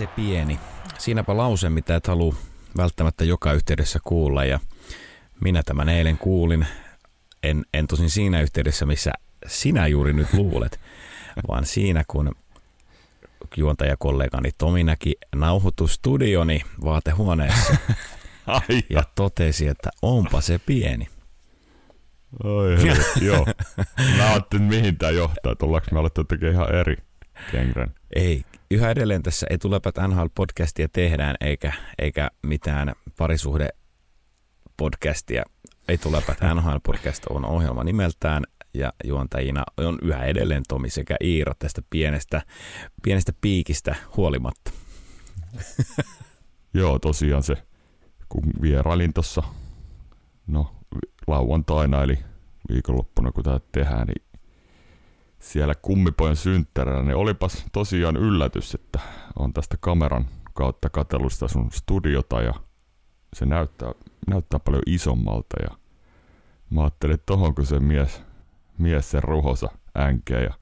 se pieni. Siinäpä lause, mitä et halua välttämättä joka yhteydessä kuulla ja minä tämän eilen kuulin. En, en tosin siinä yhteydessä, missä sinä juuri nyt luulet, vaan siinä kun juontajakollegani Tomi näki nauhoitustudioni vaatehuoneessa Ai, ja totesi, että onpa se pieni. Oi, helvetti, joo. Mä ajattelin, mihin tää johtaa, että ollaanko me alettu tekemään ihan eri kengren. Ei, yhä edelleen tässä ei tulepat NHL-podcastia tehdään, eikä, eikä mitään parisuhde podcastia. Ei tulepat NHL-podcast on ohjelma nimeltään ja juontajina on yhä edelleen Tomi sekä Iiro tästä pienestä, pienestä piikistä huolimatta. Joo, tosiaan se, kun vierailin tuossa, no lauantaina eli viikonloppuna kun tätä tehdään, niin siellä kummipojan synttärillä, niin olipas tosiaan yllätys, että on tästä kameran kautta katsellut sun studiota ja se näyttää, näyttää paljon isommalta ja mä ajattelin, että tohon kun se mies, mies sen ruhosa änkee ja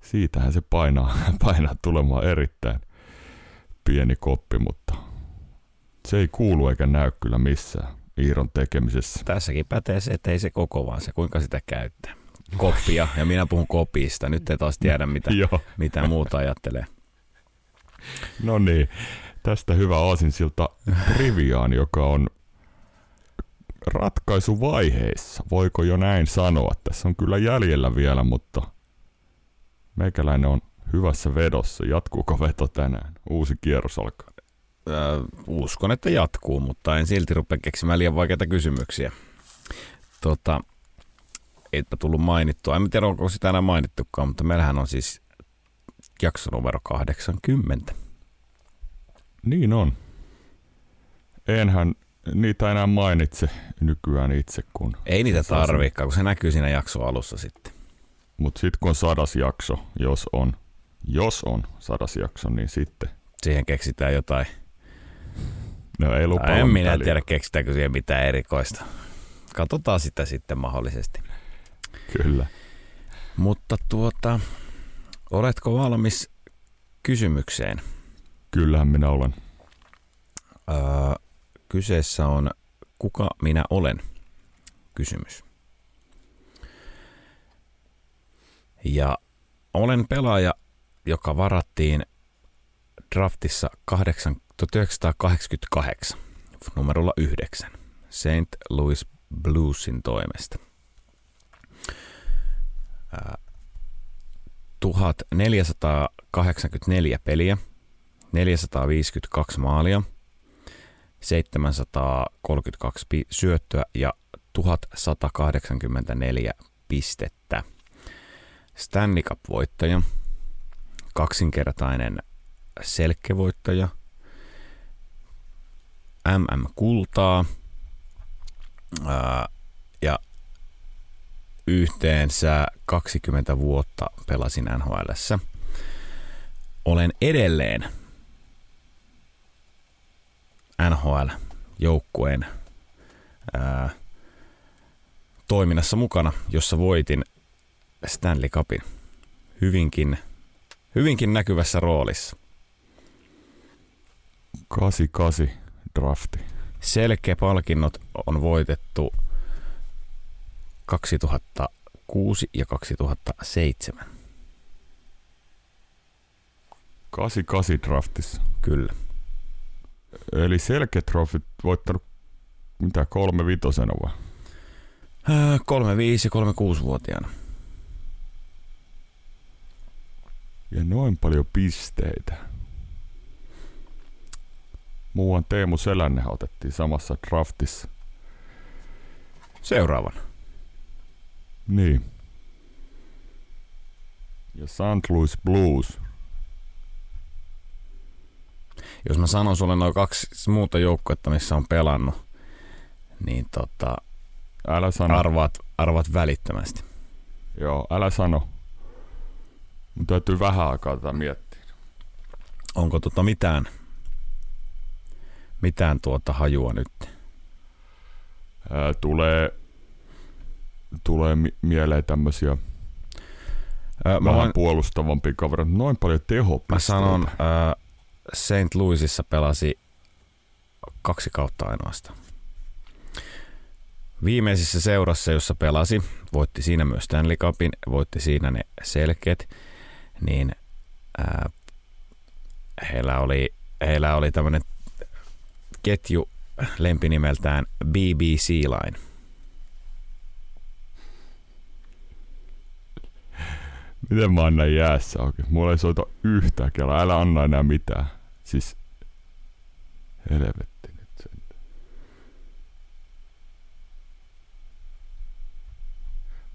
siitähän se painaa, painaa tulemaan erittäin pieni koppi, mutta se ei kuulu eikä näy kyllä missään Iiron tekemisessä. Tässäkin pätee se, että ei se koko, vaan se kuinka sitä käyttää. Koppia, ja minä puhun kopista. Nyt ei taas tiedä, mitä, mitä muuta ajattelee. No niin, tästä hyvä aasinsilta Triviaan, joka on ratkaisuvaiheissa. Voiko jo näin sanoa? Tässä on kyllä jäljellä vielä, mutta meikäläinen on hyvässä vedossa. Jatkuuko veto tänään? Uusi kierros alkaa. Öö, uskon, että jatkuu, mutta en silti rupea keksimään liian vaikeita kysymyksiä. Tota, eipä tullut mainittua. En tiedä, onko sitä enää mainittukaan, mutta meillähän on siis jakso numero 80. Niin on. Enhän niitä enää mainitse nykyään itse, kun... Ei niitä tarviikaan, kun se näkyy siinä jakson alussa sitten. Mutta sitten kun on sadas jakso, jos on, jos on sadas jakso, niin sitten... Siihen keksitään jotain. No ei lupaa en minä tiedä, keksitäänkö siihen mitään erikoista. Katsotaan sitä sitten mahdollisesti. Kyllä. Mutta tuota, oletko valmis kysymykseen? Kyllähän minä olen. Öö, kyseessä on kuka minä olen kysymys. Ja olen pelaaja, joka varattiin draftissa 8, 1988 numerolla 9 St. Louis Bluesin toimesta. Ää, 1484 peliä, 452 maalia, 732 pi- syöttöä ja 1184 pistettä. Stanley Cup-voittaja, kaksinkertainen selkkevoittaja, MM-kultaa ja yhteensä 20 vuotta pelasin NHLssä. Olen edelleen NHL-joukkueen toiminnassa mukana, jossa voitin Stanley Cupin hyvinkin, hyvinkin näkyvässä roolissa. 88 drafti. Selkeä palkinnot on voitettu 2006 ja 2007. 88 draftissa. Kyllä. Eli selkeä trofit voittanut mitä kolme vitosena vai? Ää, 35 ja 36-vuotiaana. Ja noin paljon pisteitä. Muuan Teemu Selänne otettiin samassa draftissa. Seuraavan. Niin. Ja St. Louis Blues. Jos mä sanon sulle noin kaksi muuta joukkuetta, missä on pelannut, niin tota, Älä sano. arvaat, arvaat välittömästi. Joo, älä sano. Mun täytyy vähän aikaa tätä miettiä. Onko tota mitään, mitään tuota hajua nyt? Ää, tulee tulee mi- mieleen tämmöisiä Ää, mä, vähän voin, puolustavampia kavereita. Noin paljon tehopisteitä. mä sanon ää, St. Louisissa pelasi kaksi kautta ainoastaan. Viimeisessä seurassa, jossa pelasi, voitti siinä myös Stanley Cupin, voitti siinä ne selkeät, niin ää, heillä oli, heillä oli tämmöinen ketju lempinimeltään BBC Line. Miten mä näin jäässä oikein? Mulla ei soita yhtään kelaa. Älä anna enää mitään. Siis helvetti nyt sen.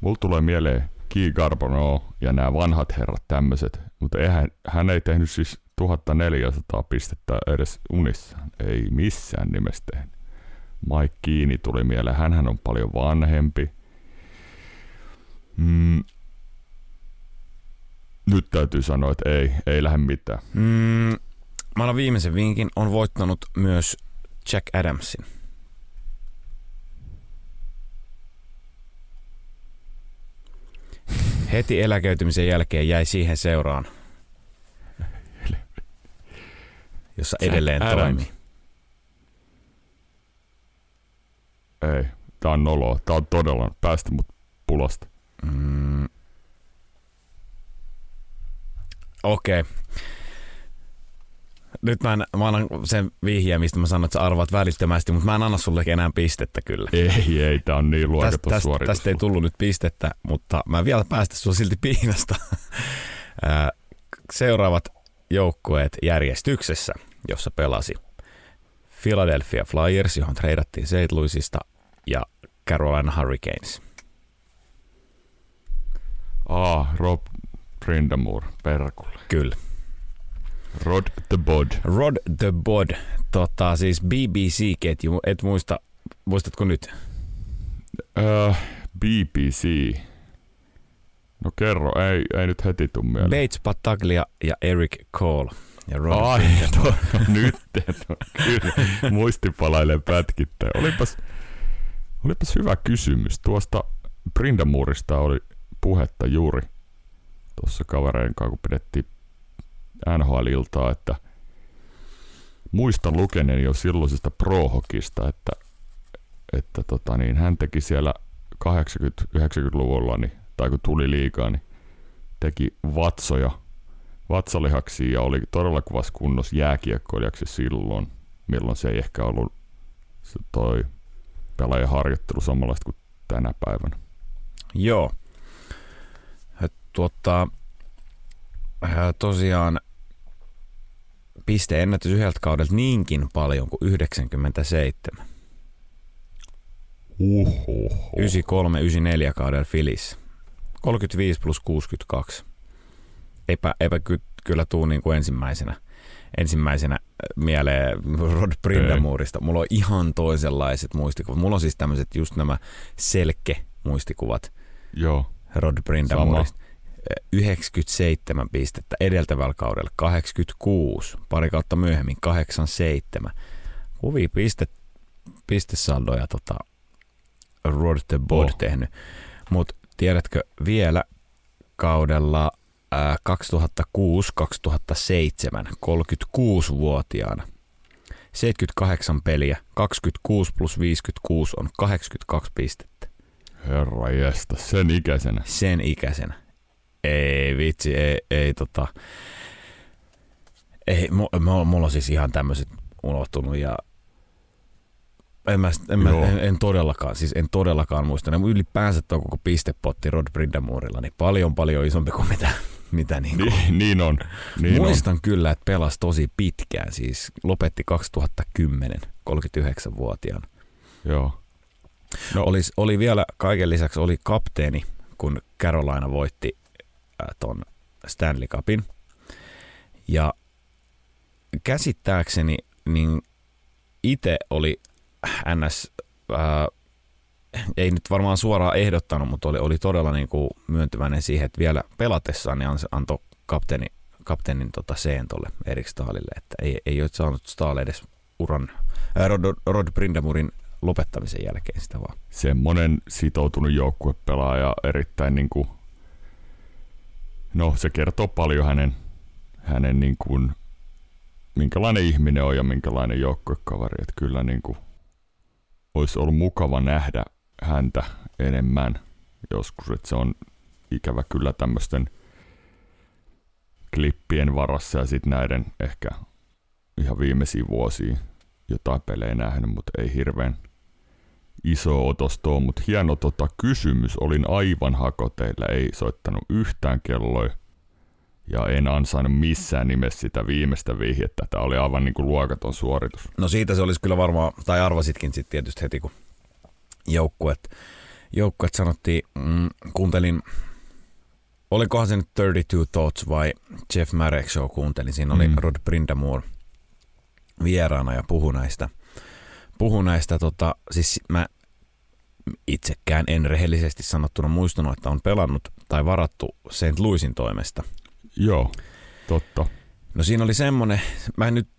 Mulla tulee mieleen Key Garbono ja nämä vanhat herrat tämmöiset, mutta eihän, hän ei tehnyt siis 1400 pistettä edes unissaan. Ei missään nimessä tehnyt. Mike Kiini tuli mieleen. Hänhän on paljon vanhempi. Mm. Nyt täytyy sanoa, että ei, ei lähde mitään. Mm, mä annan viimeisen vinkin. On voittanut myös Jack Adamsin. Heti eläköitymisen jälkeen jäi siihen seuraan, jossa Jack edelleen Adams. toimii. Ei, tää on noloa. Tää on todella päästä mut pulosta. Mm. Okei. Okay. Nyt mä, en, mä annan sen vihjeen, mistä mä sanon, että sä arvaat välittömästi, mutta mä en anna sulle enää pistettä kyllä. Ei, ei, tää on niin luokaton tästä, suoritus. tästä ei tullut nyt pistettä, mutta mä vielä päästä sua silti piinasta. Seuraavat joukkueet järjestyksessä, jossa pelasi Philadelphia Flyers, johon treidattiin St. Louisista, ja Carolina Hurricanes. Ah, Rob Brindamore, perkulle. Kyllä. Rod the Bod. Rod the Bod, tota, siis BBC-ketju, et muista, muistatko nyt? Öö, BBC. No kerro, ei, ei nyt heti tuu mieleen. Bates Pataglia ja Eric Cole. Ja Rod Ai, to, nyt, to, kyllä, muisti palailee pätkittäin. Olipas, olipas hyvä kysymys. Tuosta Brindamurista oli puhetta juuri tuossa kavereiden kanssa, kun pidettiin NHL-iltaa, että muistan lukeneeni jo silloisesta prohokista, että, että tota niin, hän teki siellä 80-90-luvulla, niin, tai kun tuli liikaa, niin teki vatsoja, vatsalihaksia ja oli todella kuvassa kunnossa jääkiekkoilijaksi silloin, milloin se ei ehkä ollut se toi pelaajan harjoittelu samanlaista kuin tänä päivänä. Joo. Tuottaa, hän tosiaan pisteennätys yhdeltä kaudelta niinkin paljon kuin 97. Uhuhu. 93-94 kaudella Filis. 35 plus 62. Eipä, eipä ky, kyllä tuu niin kuin ensimmäisenä, ensimmäisenä äh, mieleen Rod Brindamurista. Mulla on ihan toisenlaiset muistikuvat. Mulla on siis tämmöiset just nämä selke-muistikuvat Joo, Rod Brindamurista. 97 pistettä edeltävällä kaudella 86, pari kautta myöhemmin 87. Huvia piste, pistesaldoja tota, Rod the Bod Oh. tehnyt. Mutta tiedätkö vielä kaudella ää, 2006-2007, 36-vuotiaana, 78 peliä, 26 plus 56 on 82 pistettä herra jästä, sen ikäisenä. sen ikäisenä. Ei vitsi, ei, ei tota... Ei, mu- mu- mulla on siis ihan tämmöiset unohtunut ja en, mä, en, mä, en, en, todellakaan, siis en todellakaan muista. Ne ylipäänsä tuo koko pistepotti Rod Brindamurilla, niin paljon paljon isompi kuin mitä, mitä niin kuin. Niin, niin on. Niin Muistan on. kyllä, että pelasi tosi pitkään, siis lopetti 2010, 39-vuotiaana. on. Joo. No. Oli, oli vielä kaiken lisäksi oli kapteeni, kun Carolina voitti ton Stanley Cupin. Ja käsittääkseni niin itse oli NS, ää, ei nyt varmaan suoraan ehdottanut, mutta oli, oli todella niin kuin myöntyväinen siihen, että vielä pelatessaan niin antoi kapteeni, kapteenin tota C:n tolle Erik Staalille, että ei, ei ole saanut Stahl edes uran, ää, Rod, Rod Brindamurin lopettamisen jälkeen sitä vaan. Semmonen sitoutunut joukkuepelaaja erittäin niinku, no se kertoo paljon hänen, hänen niin kuin minkälainen ihminen on ja minkälainen joukkuekaveri. Että kyllä niin kuin olisi ollut mukava nähdä häntä enemmän joskus, että se on ikävä kyllä tämmöisten klippien varassa ja sitten näiden ehkä ihan viimeisiä vuosia jotain pelejä nähnyt, mutta ei hirveän iso otosto mutta hieno tota kysymys. Olin aivan hakoteilla, ei soittanut yhtään kelloja ja en ansainnut missään nimessä sitä viimeistä vihjettä. Tämä oli aivan niin kuin luokaton suoritus. No siitä se olisi kyllä varmaan, tai arvasitkin sitten tietysti heti, kun joukkuet, joukkuet sanottiin, mm, kuuntelin, olikohan se nyt 32 Thoughts vai Jeff Marek Show kuuntelin, siinä oli mm. Rod Brindamore vieraana ja puhu näistä, puhu näistä tota, siis mä itsekään en rehellisesti sanottuna muistunut, että on pelannut tai varattu St. Louisin toimesta – Joo, totta. No siinä oli semmoinen, mä en nyt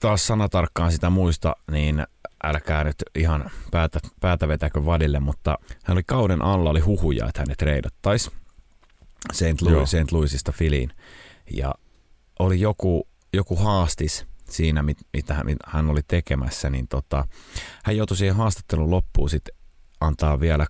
taas sanatarkkaan sitä muista, niin älkää nyt ihan päätä, päätä vetäkö vadille, mutta hän oli kauden alla, oli huhuja, että hänet reidattaisi St. Louis, St. Louisista Filiin. Ja oli joku, joku haastis siinä, mit, mitä hän, oli tekemässä, niin tota, hän joutui siihen haastattelun loppuun sitten antaa vielä,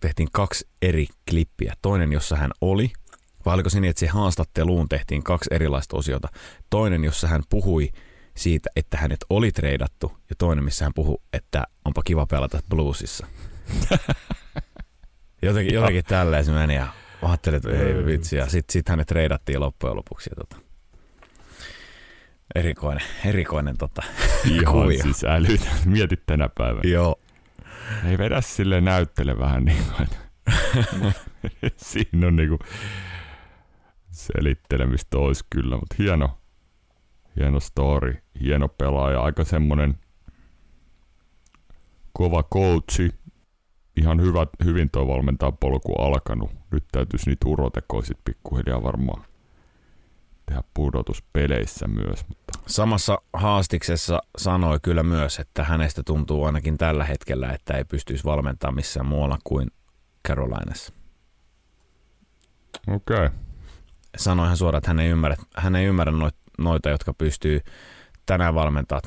tehtiin kaksi eri klippiä. Toinen, jossa hän oli – vai oliko se niin, että se haastatteluun tehtiin kaksi erilaista osiota. Toinen, jossa hän puhui siitä, että hänet oli treidattu, ja toinen, missä hän puhui, että onpa kiva pelata bluesissa. jotenkin, jotenkin tälleen se meni, ja ajattelin, että ei vitsi, ja sitten sit hänet treidattiin loppujen lopuksi. Ja tota, erikoinen, erikoinen tota, Ihan kuvio. siis älytä. Mietit tänä päivänä. Joo. Ei vedä sille näyttele vähän niin kuin, siinä on niinku selittelemistä olisi kyllä, mutta hieno, hieno story, hieno pelaaja, aika semmonen kova coachi, ihan hyvä, hyvin tuo valmentaa polku alkanut. Nyt täytyisi niitä urotekoisit pikkuhiljaa varmaan tehdä pudotuspeleissä myös. Mutta. Samassa haastiksessa sanoi kyllä myös, että hänestä tuntuu ainakin tällä hetkellä, että ei pystyisi valmentamaan missään muualla kuin Carolinassa. Okei. Okay sanoi ihan suoraan, että hän ei ymmärrä, hän ei ymmärrä noita, noita, jotka pystyy tänään valmentaa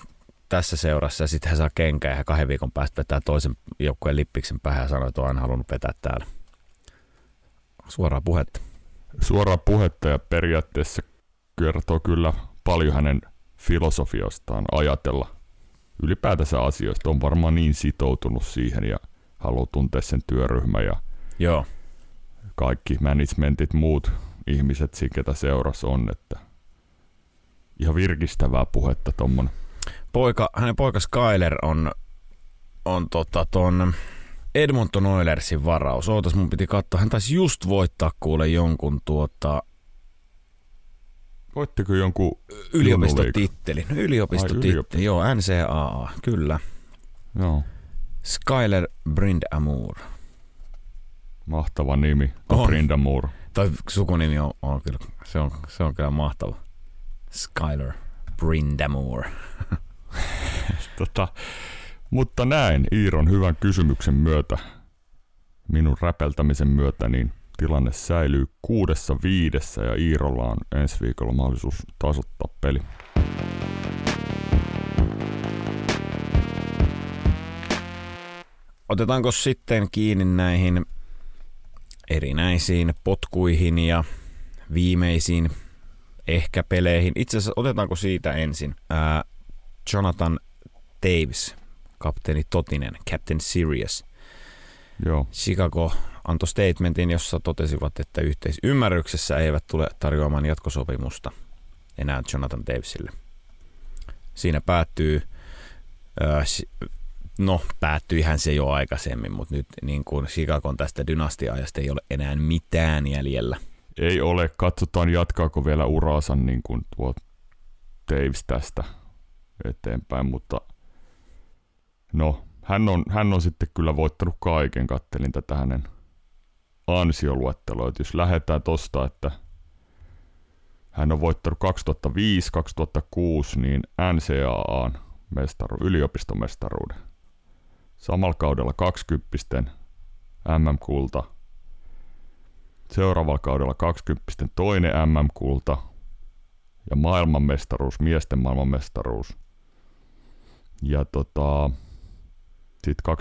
tässä seurassa ja sitten hän saa kenkää ja kahden viikon päästä vetää toisen joukkueen lippiksen päähän ja sanoo, että on aina halunnut vetää täällä. Suoraa puhetta. Suoraa puhetta ja periaatteessa kertoo kyllä paljon hänen filosofiastaan ajatella ylipäätänsä asioista. On varmaan niin sitoutunut siihen ja haluaa tuntea sen työryhmä ja Joo. kaikki managementit muut ihmiset ketä seurassa on, että ihan virkistävää puhetta tuommoinen. Poika, hänen poika Skyler on, on tota ton Edmonton Oilersin varaus. Ootas, mun piti katsoa. Hän taisi just voittaa kuule jonkun tuota... Voittiko jonkun yliopistotittelin? No, yliopistotitteli, yliopisto. joo, NCAA, kyllä. Joo. Skyler Brindamour. Mahtava nimi, Brindamour. Tai sukunimi on, on kyllä, se on, se on kyllä mahtava. Skyler Brindamore. tota, mutta näin Iiron hyvän kysymyksen myötä, minun räpeltämisen myötä, niin tilanne säilyy kuudessa viidessä ja Iirolla on ensi viikolla mahdollisuus tasoittaa peli. Otetaanko sitten kiinni näihin erinäisiin potkuihin ja viimeisiin ehkä peleihin. Itse asiassa otetaanko siitä ensin? Ää, Jonathan Davis, kapteeni Totinen, Captain Sirius. Joo. Chicago antoi statementin, jossa totesivat, että yhteisymmärryksessä eivät tule tarjoamaan jatkosopimusta enää Jonathan Davisille. Siinä päättyy ää, no päättyihän se jo aikaisemmin, mutta nyt niin kuin Chicagon tästä dynastiaajasta ei ole enää mitään jäljellä. Ei ole, katsotaan jatkaako vielä uraansa niin kuin tuo Davis tästä eteenpäin, mutta no, hän on, hän on sitten kyllä voittanut kaiken, kattelin tätä hänen ansioluetteloa, jos lähdetään tosta, että hän on voittanut 2005-2006 niin NCAAn mestaru, yliopistomestaruuden. Samalla kaudella 20 MM-kulta. Seuraavalla kaudella 20 toinen MM-kulta. ja maailmanmestaruus, miesten maailmanmestaruus. Ja tota, sitten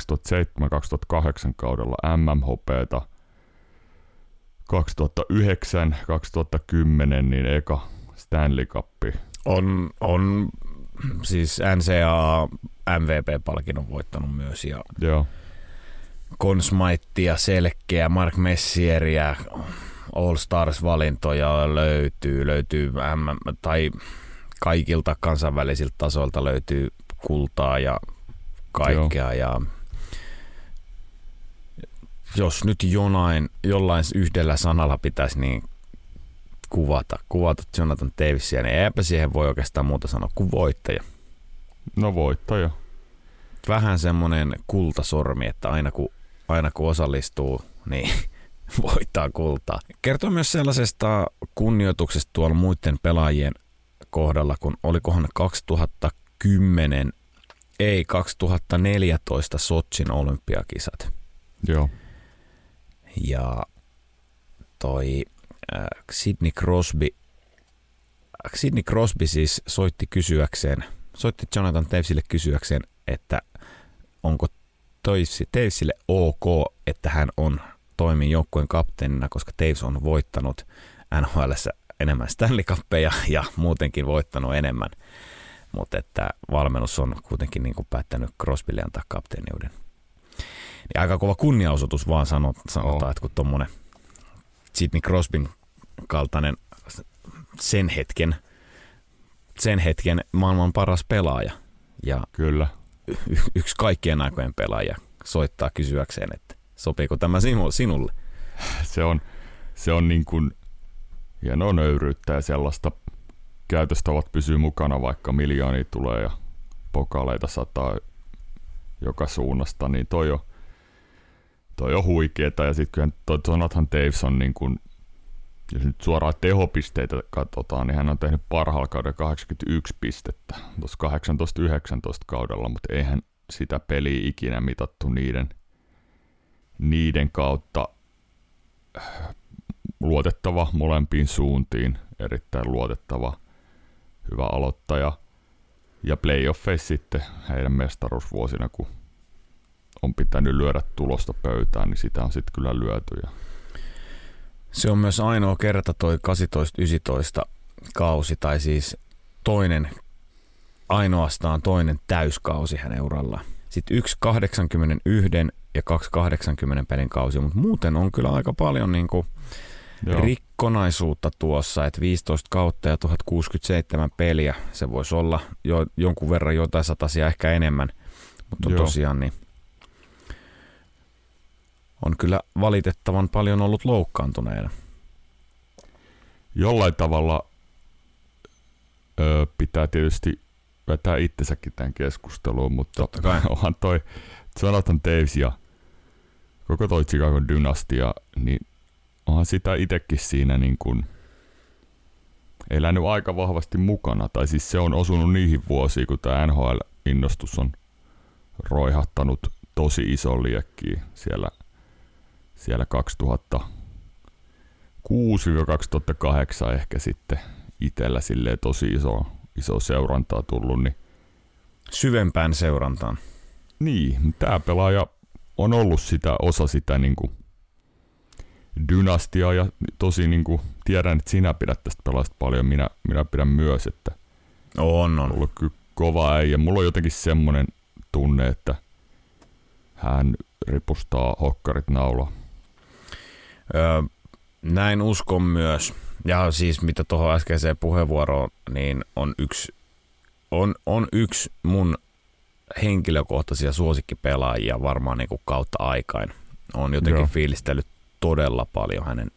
2007-2008 kaudella MMHPtä, 2009, 2010 niin eka Stanley Cup. On, on siis NCAA MVP-palkinnon voittanut myös ja Joo. Consmaittia, Selkeä, Mark Messieriä, All Stars-valintoja löytyy, löytyy M, tai kaikilta kansainvälisiltä tasoilta löytyy kultaa ja kaikkea. Ja jos nyt jonain, jollain yhdellä sanalla pitäisi niin kuvata, kuvata Jonathan Davisia, niin eipä siihen voi oikeastaan muuta sanoa kuin voittaja. No voittaja. Vähän semmoinen kultasormi, että aina kun, aina kun osallistuu, niin voittaa kultaa. Kertoo myös sellaisesta kunnioituksesta tuolla muiden pelaajien kohdalla, kun olikohan 2010, ei 2014 Sotsin olympiakisat. Joo. Ja toi äh, Sidney Crosby, äh, Sidney Crosby siis soitti kysyäkseen, soitti Jonathan Tavesille kysyäkseen, että onko Tavesille ok, että hän on toimii joukkueen kapteenina, koska Taves on voittanut NHL enemmän Stanley Cuppeja ja muutenkin voittanut enemmän. Mutta että valmennus on kuitenkin niin kuin päättänyt Crosbylle antaa kapteeniuden. Niin aika kova kunniaosoitus vaan sanot, sanotaan, oh. että kun tuommoinen Sidney Crosbyn kaltainen sen hetken, sen hetken maailman paras pelaaja ja Kyllä. Y- yksi kaikkien aikojen pelaaja soittaa kysyäkseen, että sopiiko tämä sinulle? Se on, se on niin kuin hienoa nöyryyttä ja sellaista käytöstavat pysyy mukana, vaikka miljoonia tulee ja pokaleita sataa joka suunnasta, niin toi on, toi on huikeeta. Ja sitten kyllä toi Jonathan Davis on niin kuin, jos nyt suoraan tehopisteitä katsotaan, niin hän on tehnyt parhaalla kaudella 81 pistettä tuossa 18-19 kaudella, mutta eihän sitä peliä ikinä mitattu niiden, niiden kautta luotettava molempiin suuntiin, erittäin luotettava, hyvä aloittaja. Ja playoffeissa sitten heidän mestaruusvuosina, kun on pitänyt lyödä tulosta pöytään, niin sitä on sitten kyllä lyöty. Ja... Se on myös ainoa kerta toi 18-19 kausi, tai siis toinen, ainoastaan toinen täyskausi hänen urallaan. Sitten yksi 81 ja 280 pelin kausi, mutta muuten on kyllä aika paljon niin kuin Joo. rikkonaisuutta tuossa, että 15 kautta ja 1067 peliä, se voisi olla jo, jonkun verran jotain satasia ehkä enemmän, mutta Joo. tosiaan niin on kyllä valitettavan paljon ollut loukkaantuneena. Jollain tavalla ö, pitää tietysti vetää itsensäkin tämän keskusteluun, mutta Totta kai. onhan toi Jonathan Davis ja koko toi Chicago dynastia, niin onhan sitä itsekin siinä niin kuin elänyt aika vahvasti mukana. Tai siis se on osunut niihin vuosiin, kun tämä NHL-innostus on roihattanut tosi iso liekkiä siellä, siellä 2006-2008 ehkä sitten itsellä silleen tosi iso, iso seurantaa tullut. Niin Syvempään seurantaan. Niin, tämä pelaaja on ollut sitä, osa sitä niin kuin dynastiaa ja tosi niin kuin, tiedän, että sinä pidät tästä pelaajasta paljon, minä, minä pidän myös, että on, on. ollut kyllä kova äijä. Mulla on jotenkin semmoinen tunne, että hän ripustaa hokkarit naula. Öö, näin uskon myös. Ja siis mitä tuohon äskeiseen puheenvuoroon, niin on yksi, on, on yksi mun henkilökohtaisia suosikkipelaajia varmaan niin kuin kautta aikain. On jotenkin Joo. fiilistellyt todella paljon hänen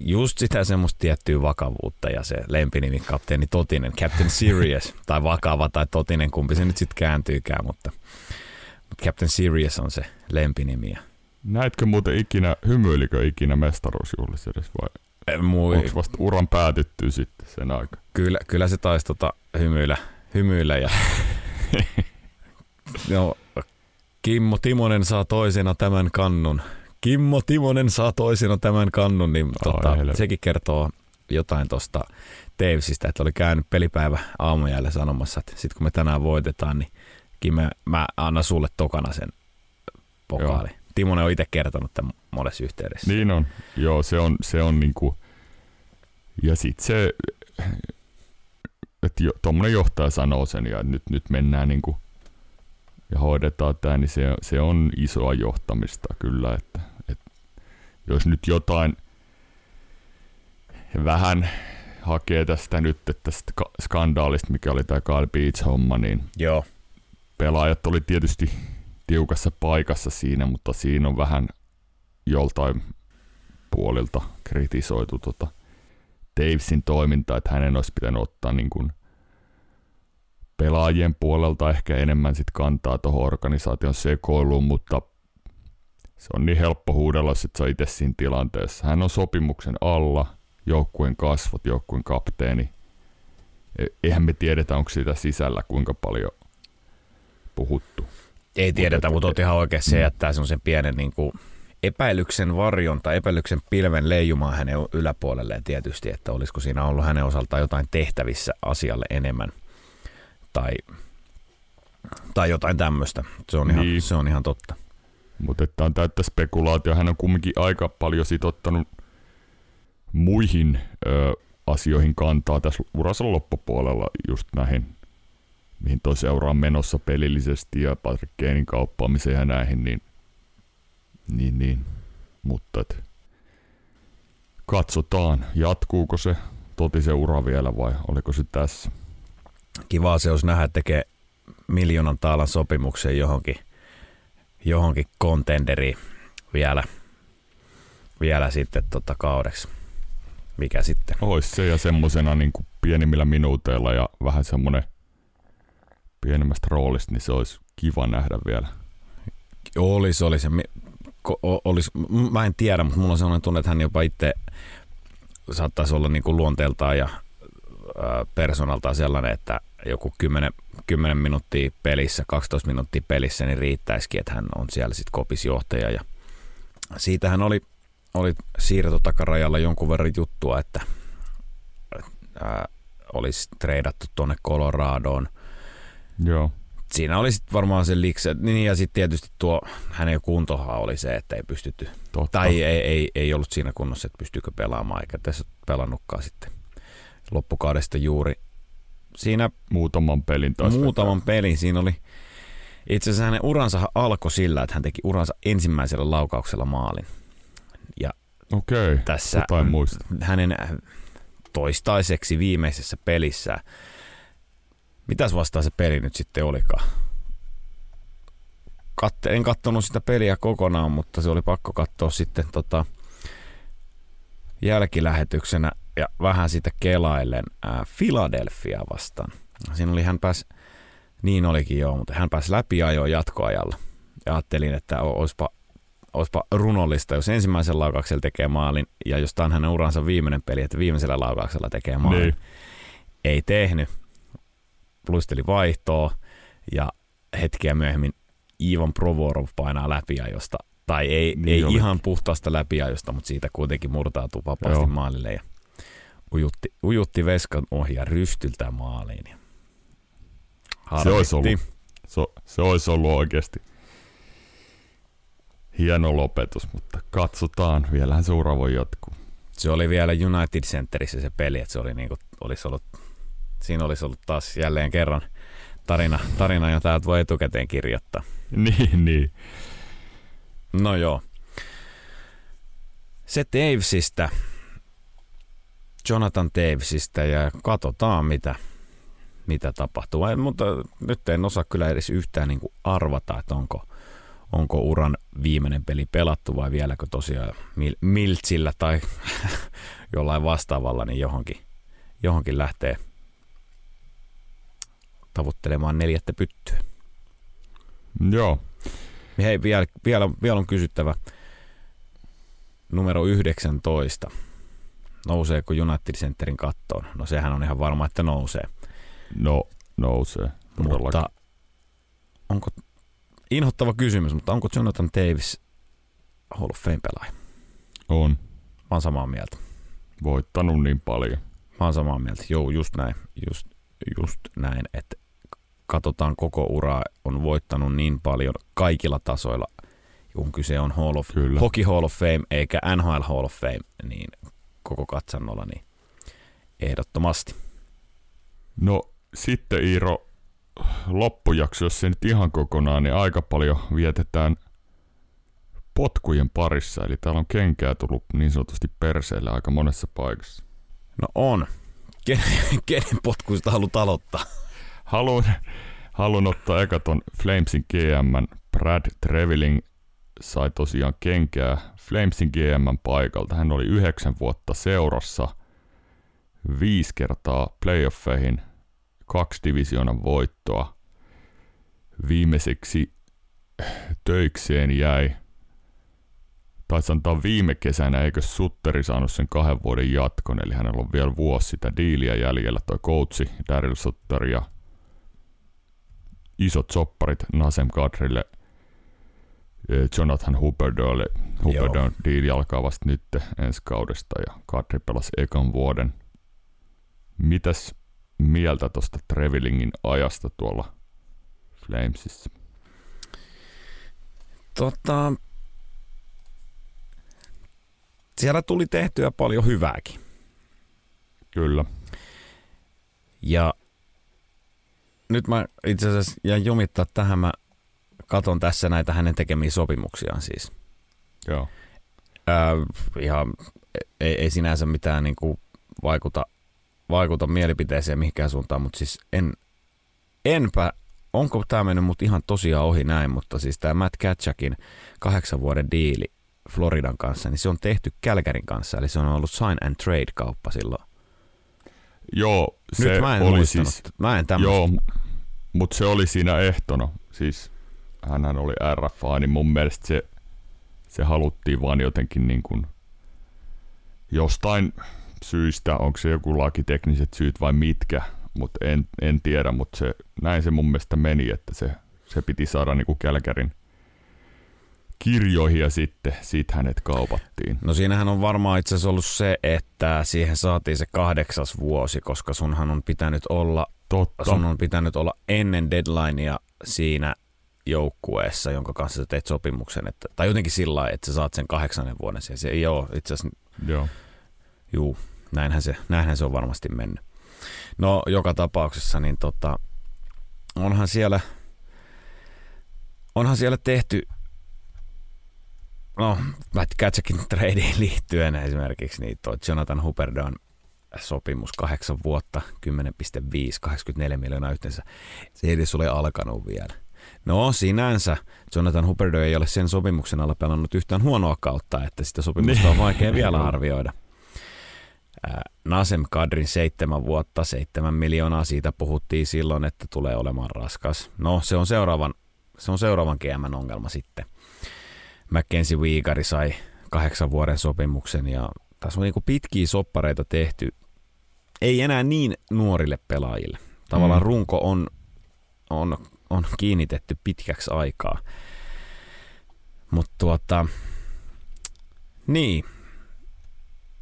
just sitä semmoista tiettyä vakavuutta ja se lempinimi kapteeni Totinen, Captain Serious, tai vakava tai Totinen, kumpi se nyt sitten kääntyykään, mutta, mutta Captain Serious on se lempinimi. Näitkö muuten ikinä, hymyilikö ikinä mestaruusjuhlissa edes vai Mui... onko vasta uran päätytty sitten sen aika? Kyllä, kyllä se taisi tota hymyillä, hymyillä ja no, Kimmo Timonen saa toisena tämän kannun Kimmo Timonen saa toisena tämän kannun, niin tota, sekin kertoo jotain tuosta Tavesista, että oli käynyt pelipäivä aamujäällä sanomassa, että sitten kun me tänään voitetaan, niin Kime, mä annan sulle tokana sen pokaali. Joo. Timonen on itse kertonut tämän monessa yhteydessä. Niin on. Joo, se on, se on niinku, ja sitten se, että jo, tuommoinen johtaja sanoo sen ja nyt, nyt mennään niinku, ja hoidetaan tämä, niin se, se on isoa johtamista kyllä, että, että jos nyt jotain vähän hakee tästä nyt tästä skandaalista, mikä oli tämä Kyle Beach-homma, niin Joo. pelaajat oli tietysti tiukassa paikassa siinä, mutta siinä on vähän joltain puolilta kritisoitu tota Davesin toimintaa, että hänen olisi pitänyt ottaa niin kuin pelaajien puolelta ehkä enemmän sit kantaa tuohon organisaation sekoiluun, mutta se on niin helppo huudella, että sä itse siinä tilanteessa. Hän on sopimuksen alla, joukkueen kasvot, joukkueen kapteeni. E- eihän me tiedetä, onko siitä sisällä kuinka paljon puhuttu. Ei tiedetä, mutta oot ihan oikein, se jättää semmoisen pienen niin kuin epäilyksen varjon tai epäilyksen pilven leijumaan hänen yläpuolelleen tietysti, että olisiko siinä ollut hänen osaltaan jotain tehtävissä asialle enemmän tai, tai jotain tämmöistä. Se on, niin. ihan, se on ihan totta. Mutta että on täyttä spekulaatio. Hän on kumminkin aika paljon sitottanut muihin ö, asioihin kantaa tässä uransa loppupuolella just näihin, mihin toi seura on menossa pelillisesti ja Patrick Kanein kauppaamiseen ja näihin, niin, niin, niin. mutta et, katsotaan, jatkuuko se totisen ura vielä vai oliko se tässä? Kiva se olisi nähdä, tekee miljoonan taalan sopimuksen johonkin, johonkin kontenderiin vielä, vielä sitten tota kaudeksi mikä sitten. Ois se ja semmoisena niin kuin pienimmillä minuuteilla ja vähän semmoinen pienemmästä roolista, niin se olisi kiva nähdä vielä. Olisi, olisi. olisi. Mä en tiedä, mutta mulla on sellainen tunne, että hän jopa itse saattaisi olla niin kuin luonteeltaan ja persoonaltaan sellainen, että joku 10, 10 minuuttia pelissä, 12 minuuttia pelissä, niin riittäisikin, että hän on siellä sitten kopisjohtaja. Ja siitähän oli oli siirtotakarajalla jonkun verran juttua, että ää, olisi treidattu tuonne Coloradoon. Joo. Siinä oli sitten varmaan se likse, niin ja sitten tietysti tuo hänen kuntohan oli se, että ei pystytty, Totta. tai ei, ei, ei, ollut siinä kunnossa, että pystyykö pelaamaan, eikä tässä pelannutkaan sitten loppukaudesta juuri. Siinä muutaman pelin taas Muutaman vetää. pelin, siinä oli, itse asiassa hänen uransa alkoi sillä, että hän teki uransa ensimmäisellä laukauksella maalin. Ja Okei, tässä muista. hänen toistaiseksi viimeisessä pelissä, mitäs vastaan se peli nyt sitten olikaan? Katte, en katsonut sitä peliä kokonaan, mutta se oli pakko katsoa sitten tota, jälkilähetyksenä ja vähän sitä kelaillen ää, Philadelphia vastaan. Siinä oli hän pääsi, niin olikin joo, mutta hän pääsi läpi ajoa jatkoajalla. Ja ajattelin, että olisipa olisipa runollista, jos ensimmäisen laukauksella tekee maalin ja jos tämä on hänen uransa viimeinen peli, että viimeisellä laukauksella tekee maalin. Niin. Ei tehnyt. Luisteli vaihtoa ja hetkeä myöhemmin Ivan Provorov painaa läpiajosta. Tai ei, niin ei ihan puhtaasta läpiajosta, mutta siitä kuitenkin murtautuu vapaasti Joo. maalille ja ujutti, ujutti veskan ohi ja rystyltä maaliin. Se olisi, ollut, se, se olisi ollut oikeasti hieno lopetus, mutta katsotaan, vielähän se ura voi jatkuu. Se oli vielä United Centerissä se peli, että se oli niinku, olisi ollut, siinä olisi ollut taas jälleen kerran tarina, tarina jota täältä voi etukäteen kirjoittaa. niin, niin. No joo. Se Davesista, Jonathan Davesista ja katsotaan mitä, mitä tapahtuu. Mutta nyt en osaa kyllä edes yhtään niin arvata, että onko – onko uran viimeinen peli pelattu vai vieläkö tosiaan Miltsillä tai jollain vastaavalla niin johonkin, johonkin lähtee tavoittelemaan neljättä pyttyä. Joo. Hei, vielä, vielä, vielä on kysyttävä numero 19. Nouseeko United Centerin kattoon? No sehän on ihan varma, että nousee. No, nousee. Mutta onko inhottava kysymys, mutta onko Jonathan Davis Hall of Fame pelaaja? On. Mä oon samaa mieltä. voittanut niin paljon. Mä oon samaa mieltä. Joo, just näin. Just, just näin, että katsotaan koko uraa, on voittanut niin paljon kaikilla tasoilla, kun kyse on Hall of, Kyllä. Hockey Hall of Fame eikä NHL Hall of Fame, niin koko katsannolla niin ehdottomasti. No sitten Iiro, loppujakso, jos se nyt ihan kokonaan, niin aika paljon vietetään potkujen parissa. Eli täällä on kenkää tullut niin sanotusti perseelle aika monessa paikassa. No on. Kenen, kenen potkuista haluat aloittaa? Haluan, haluan ottaa eka ton Flamesin GM, Brad Trevilling sai tosiaan kenkää Flamesin GM paikalta. Hän oli yhdeksän vuotta seurassa, viisi kertaa playoffeihin, kaksi divisioonan voittoa. Viimeiseksi töikseen jäi, tai sanotaan viime kesänä, eikö Sutteri saanut sen kahden vuoden jatkon, eli hänellä on vielä vuosi sitä diiliä jäljellä, toi coachi Daryl Sutter ja isot sopparit Nasem Kadrille, eh, Jonathan Huberdeaulle. Huberdeau diili alkaa vasta nyt ensi kaudesta ja Kadri pelasi ekan vuoden. Mitäs mieltä tuosta Trevillingin ajasta tuolla Flamesissa? Tota, siellä tuli tehtyä paljon hyvääkin. Kyllä. Ja nyt mä itse asiassa jäin jumittaa tähän, mä katon tässä näitä hänen tekemiä sopimuksiaan siis. Joo. Ää, ihan ei, ei sinänsä mitään niin kuin vaikuta, vaikuta mielipiteeseen mihinkään suuntaan, mutta siis en, enpä, onko tämä mennyt mut ihan tosiaan ohi näin, mutta siis tämä Matt Katchakin kahdeksan vuoden diili Floridan kanssa, niin se on tehty Kälkärin kanssa, eli se on ollut sign and trade kauppa silloin. Joo, se Nyt mä en oli siis, mä en tämmöistä. joo, mutta se oli siinä ehtona. Siis hänhän oli RFA, niin mun mielestä se, se haluttiin vaan jotenkin niin kuin jostain syistä, onko se joku lakitekniset syyt vai mitkä, mutta en, en tiedä, mutta se, näin se mun mielestä meni, että se, se piti saada niin kuin Kälkärin kirjoihin ja sitten sit hänet kaupattiin. No siinähän on varmaan itse asiassa ollut se, että siihen saatiin se kahdeksas vuosi, koska sunhan on pitänyt olla, Totta. sun on pitänyt olla ennen deadlinea siinä joukkueessa, jonka kanssa sä teet sopimuksen, että, tai jotenkin sillä lailla, että sä saat sen kahdeksannen vuoden siihen. Se ei ole itse asiassa, Joo. juu, näinhän se, näinhän se on varmasti mennyt. No joka tapauksessa, niin tota, onhan siellä, onhan siellä tehty no, Matt Katsakin tradeen liittyen esimerkiksi, niin tuo Jonathan Huberdeau'n sopimus kahdeksan vuotta, 10,5, 84 miljoonaa yhteensä. Se ei edes ole alkanut vielä. No sinänsä Jonathan Huberdeau ei ole sen sopimuksen alla pelannut yhtään huonoa kautta, että sitä sopimusta on vaikea vielä arvioida. Nasem Kadrin seitsemän vuotta, seitsemän miljoonaa, siitä puhuttiin silloin, että tulee olemaan raskas. No se on seuraavan, se on seuraavan GM ongelma sitten. Mackenzie Wiegari sai kahdeksan vuoden sopimuksen ja tässä on niin pitkiä soppareita tehty. Ei enää niin nuorille pelaajille. Tavallaan Mm. runko on, on, on kiinnitetty pitkäksi aikaa. Mutta tuota, niin,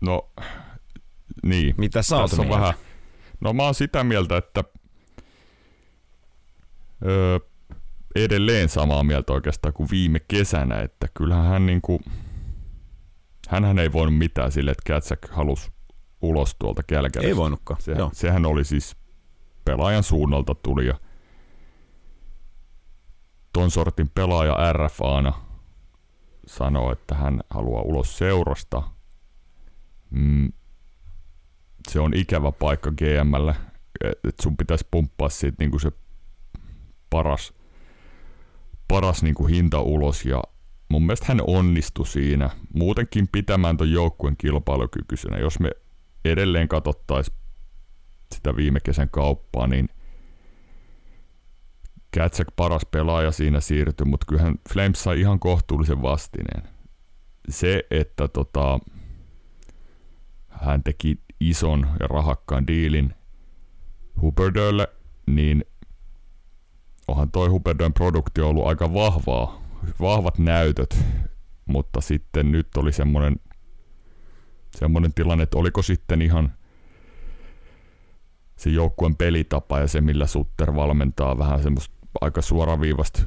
No, niin. mitä sä oot vähän, no mä oon sitä mieltä, että öö, edelleen samaa mieltä oikeastaan kuin viime kesänä, että kyllähän hän niinku, hänhän ei voinut mitään sille, että Katsak halusi ulos tuolta Kälkäristä. Ei voinutkaan, Se, joo. sehän oli siis pelaajan suunnalta tuli ja ton sortin pelaaja RFAna sanoo, että hän haluaa ulos seurasta. Mm, se on ikävä paikka GMlle, että sun pitäisi pumppaa siitä niinku se paras, paras niinku hinta ulos ja mun mielestä hän onnistui siinä muutenkin pitämään ton joukkueen kilpailukykyisenä. Jos me edelleen katsottaisiin sitä viime kesän kauppaa, niin Katsak paras pelaaja siinä siirtyi, mutta kyllähän Flames sai ihan kohtuullisen vastineen. Se, että tota, hän teki ison ja rahakkaan diilin Huberdeaulle, niin onhan toi Huberdeau'n produktio ollut aika vahvaa, vahvat näytöt, mutta sitten nyt oli semmoinen semmoinen tilanne, että oliko sitten ihan se joukkueen pelitapa ja se, millä Sutter valmentaa vähän semmoista aika suoraviivasta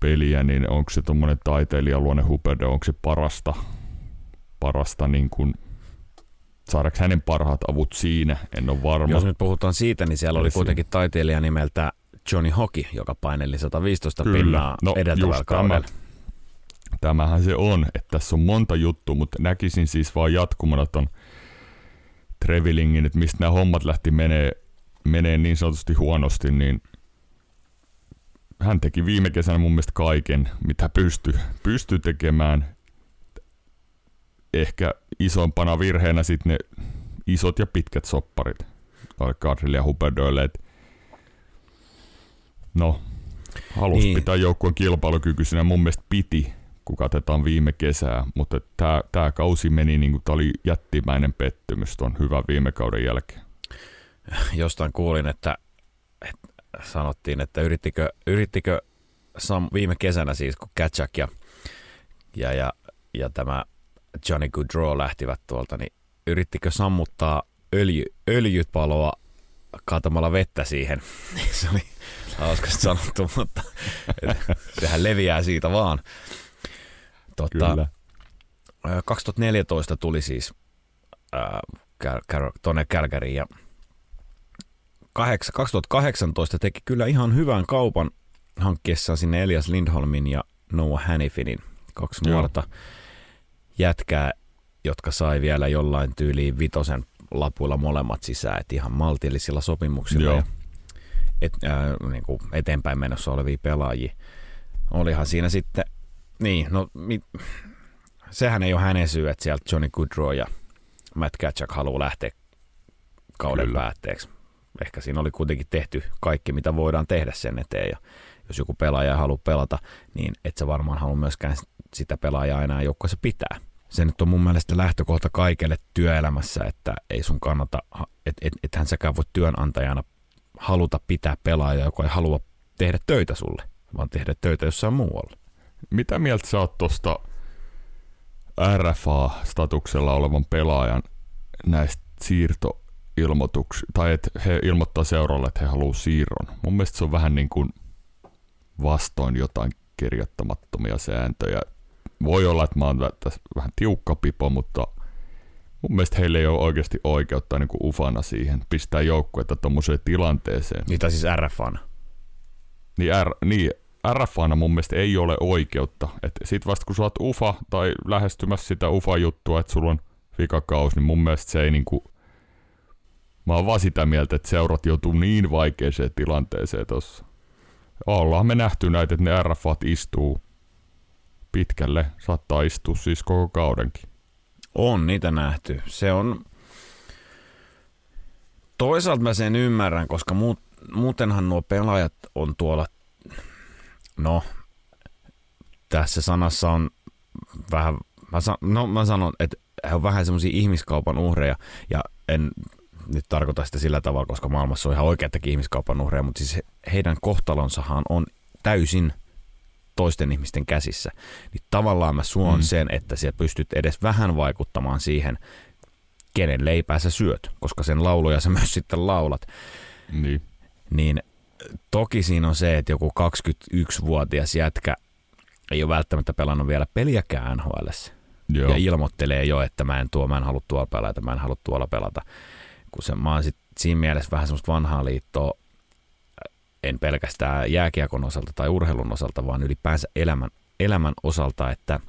peliä, niin onko se tuommoinen taiteilijaluonne Huberdo, onko se parasta, parasta niin kuin, saadaanko hänen parhaat avut siinä, en ole varma. Jos nyt puhutaan siitä, niin siellä oli kuitenkin taiteilija nimeltä Johnny Hockey, joka paineli 115 Kyllä. pinnaa no, edeltävällä kaudella. Tämä, tämähän se on, että tässä on monta juttua, mutta näkisin siis vaan jatkumana ton Trevilingin, että mistä nämä hommat lähti menee, menee niin sanotusti huonosti, niin hän teki viime kesänä mun mielestä kaiken, mitä pystyi pysty tekemään. Ehkä isompana virheenä sitten ne isot ja pitkät sopparit Alcadrille ja Huberdoille. No, halusi niin. pitää joukkueen kilpailukykyisenä. Mun mielestä piti, kun katsotaan viime kesää, mutta tämä tää kausi meni niin kuin tämä oli jättimäinen pettymys tuon hyvän viime kauden jälkeen. Jostain kuulin, että, että sanottiin, että yrittikö, yrittikö Sam, viime kesänä siis, kun Katchak ja, ja, ja, ja tämä Johnny Goodrow lähtivät tuolta, niin yrittikö sammuttaa öljy, öljypaloa kaatamalla vettä siihen. Se oli hauskasti sanottu, mutta sehän leviää siitä vaan. Totta, Kyllä. 2014 tuli siis äh, tuonne Kälkäriin ja 2018 teki kyllä ihan hyvän kaupan hankkiessaan sinne Elias Lindholmin ja Noah Hannifinin, kaksi nuorta jätkää, jotka sai vielä jollain tyyliin vitosen lapuilla molemmat sisään, että ihan maltillisilla sopimuksilla Joo. ja et, äh, niin kuin eteenpäin menossa olevia pelaajia. Olihan siinä sitten, niin, no mit, sehän ei ole hänen syy, että sieltä Johnny Goodrow ja Matt Katchak haluaa lähteä kauden Kyllä. päätteeksi ehkä siinä oli kuitenkin tehty kaikki, mitä voidaan tehdä sen eteen. Ja jos joku pelaaja ei halua pelata, niin et sä varmaan halua myöskään sitä pelaajaa enää joukkueessa pitää. Se nyt on mun mielestä lähtökohta kaikelle työelämässä, että ei sun kannata, että et, ethän säkään voi työnantajana haluta pitää pelaajaa, joka ei halua tehdä töitä sulle, vaan tehdä töitä jossain muualla. Mitä mieltä sä oot tuosta RFA-statuksella olevan pelaajan näistä siirto tai että he ilmoittaa seuralle, että he haluaa siirron. Mun mielestä se on vähän niin kuin vastoin jotain kirjoittamattomia sääntöjä. Voi olla, että mä oon vähän tiukka pipo, mutta mun mielestä heillä ei ole oikeasti oikeutta niin kuin ufana siihen, pistää joukkuetta tuommoiseen tilanteeseen. Niitä siis RFAna. Niin, R, niin RFAna mun mielestä ei ole oikeutta. Että sit vasta kun sä oot ufa tai lähestymässä sitä ufa-juttua, että sulla on vikakaus, niin mun mielestä se ei niinku Mä oon vaan sitä mieltä, että seurat joutuu niin vaikeeseen tilanteeseen tossa. Ollaan me nähty näitä, että ne RFat istuu pitkälle. Saattaa istua siis koko kaudenkin. On niitä nähty. Se on... Toisaalta mä sen ymmärrän, koska muut, muutenhan nuo pelaajat on tuolla... No, tässä sanassa on vähän... Mä, san, no, mä sanon, että he on vähän semmoisia ihmiskaupan uhreja ja en nyt tarkoita sitä sillä tavalla, koska maailmassa on ihan oikeattakin ihmiskaupan uhreja, mutta siis heidän kohtalonsahan on täysin toisten ihmisten käsissä. Niin tavallaan mä suon mm. sen, että sä pystyt edes vähän vaikuttamaan siihen, kenen leipää sä syöt, koska sen lauluja sä myös sitten laulat. Niin. Niin toki siinä on se, että joku 21-vuotias jätkä ei ole välttämättä pelannut vielä peliäkään NHL. Ja ilmoittelee jo, että mä en tuo, mä en halua tuolla pelata, mä en halua tuolla pelata kun se, mä oon sit siinä mielessä vähän semmoista vanhaa liittoa, en pelkästään jääkiekon osalta tai urheilun osalta, vaan ylipäänsä elämän, elämän osalta, että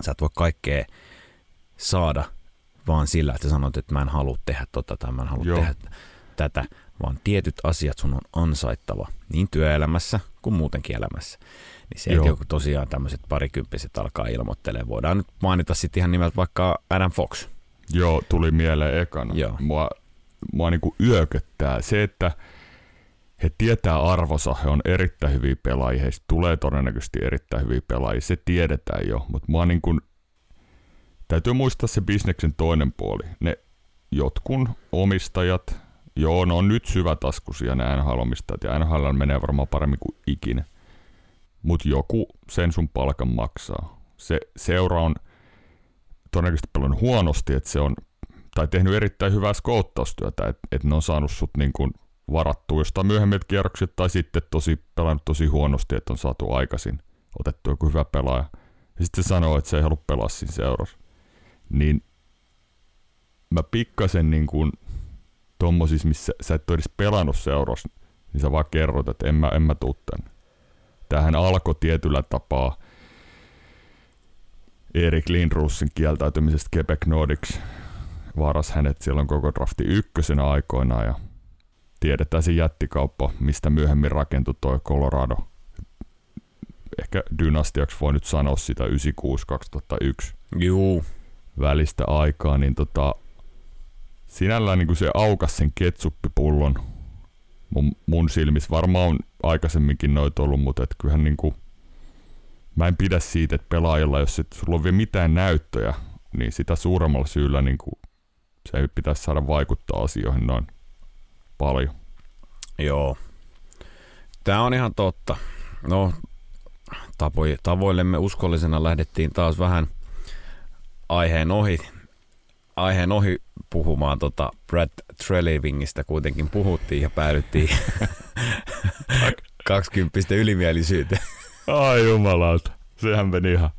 sä et voi kaikkea saada vaan sillä, että sanot, että mä en halua tehdä tota tai mä en halua Joo. tehdä tätä, vaan tietyt asiat sun on ansaittava niin työelämässä kuin muutenkin elämässä. Niin se, että joku tosiaan tämmöiset parikymppiset alkaa ilmoittelemaan. Voidaan nyt mainita sitten ihan nimeltä vaikka Adam Fox – Joo, tuli mieleen ekana. Joo. Mua, mua niinku yököttää se, että he tietää arvosa, he on erittäin hyviä pelaajia, heistä tulee todennäköisesti erittäin hyviä pelaajia, se tiedetään jo, mutta mua niinku, täytyy muistaa se bisneksen toinen puoli. Ne jotkun omistajat, joo, ne on nyt syvätaskuisia ne NHL-omistajat, ja NHL menee varmaan paremmin kuin ikinä, mutta joku sen sun palkan maksaa. Se seura on todennäköisesti pelannut huonosti, että se on, tai tehnyt erittäin hyvää skouttaustyötä, että, että ne on saanut sut niin kuin varattua jostain myöhemmät kierrokset, tai sitten tosi, pelannut tosi huonosti, että on saatu aikaisin otettu joku hyvä pelaaja. Ja sitten se sanoo, että se ei halua pelaa siinä seurassa. Niin mä pikkasen niin kuin tommosis, missä sä et ole edes pelannut seurassa, niin sä vaan kerrot, että en mä, en mä tuu tänne. Tämähän alkoi tietyllä tapaa Erik Lindrusin kieltäytymisestä Quebec Nordics. Varas hänet silloin koko drafti ykkösenä aikoinaan ja tiedetään se jättikauppa, mistä myöhemmin rakentui toi Colorado. Ehkä dynastiaksi voi nyt sanoa sitä 96-2001 Juu. välistä aikaa, niin tota, sinällään niin kuin se aukas sen ketsuppipullon mun, mun silmissä. Varmaan on aikaisemminkin noita ollut, mutta et kyllähän niin kuin, mä en pidä siitä, että pelaajalla, jos et sulla on vielä mitään näyttöjä, niin sitä suuremmalla syyllä niin kuin, se pitäisi saada vaikuttaa asioihin noin paljon. Joo. Tämä on ihan totta. No, tapoi, tavoillemme uskollisena lähdettiin taas vähän aiheen ohi, aiheen ohi puhumaan tota Brad Trelevingistä kuitenkin puhuttiin ja päädyttiin 20 ylimielisyyteen. Ai jumalauta, sehän meni ihan.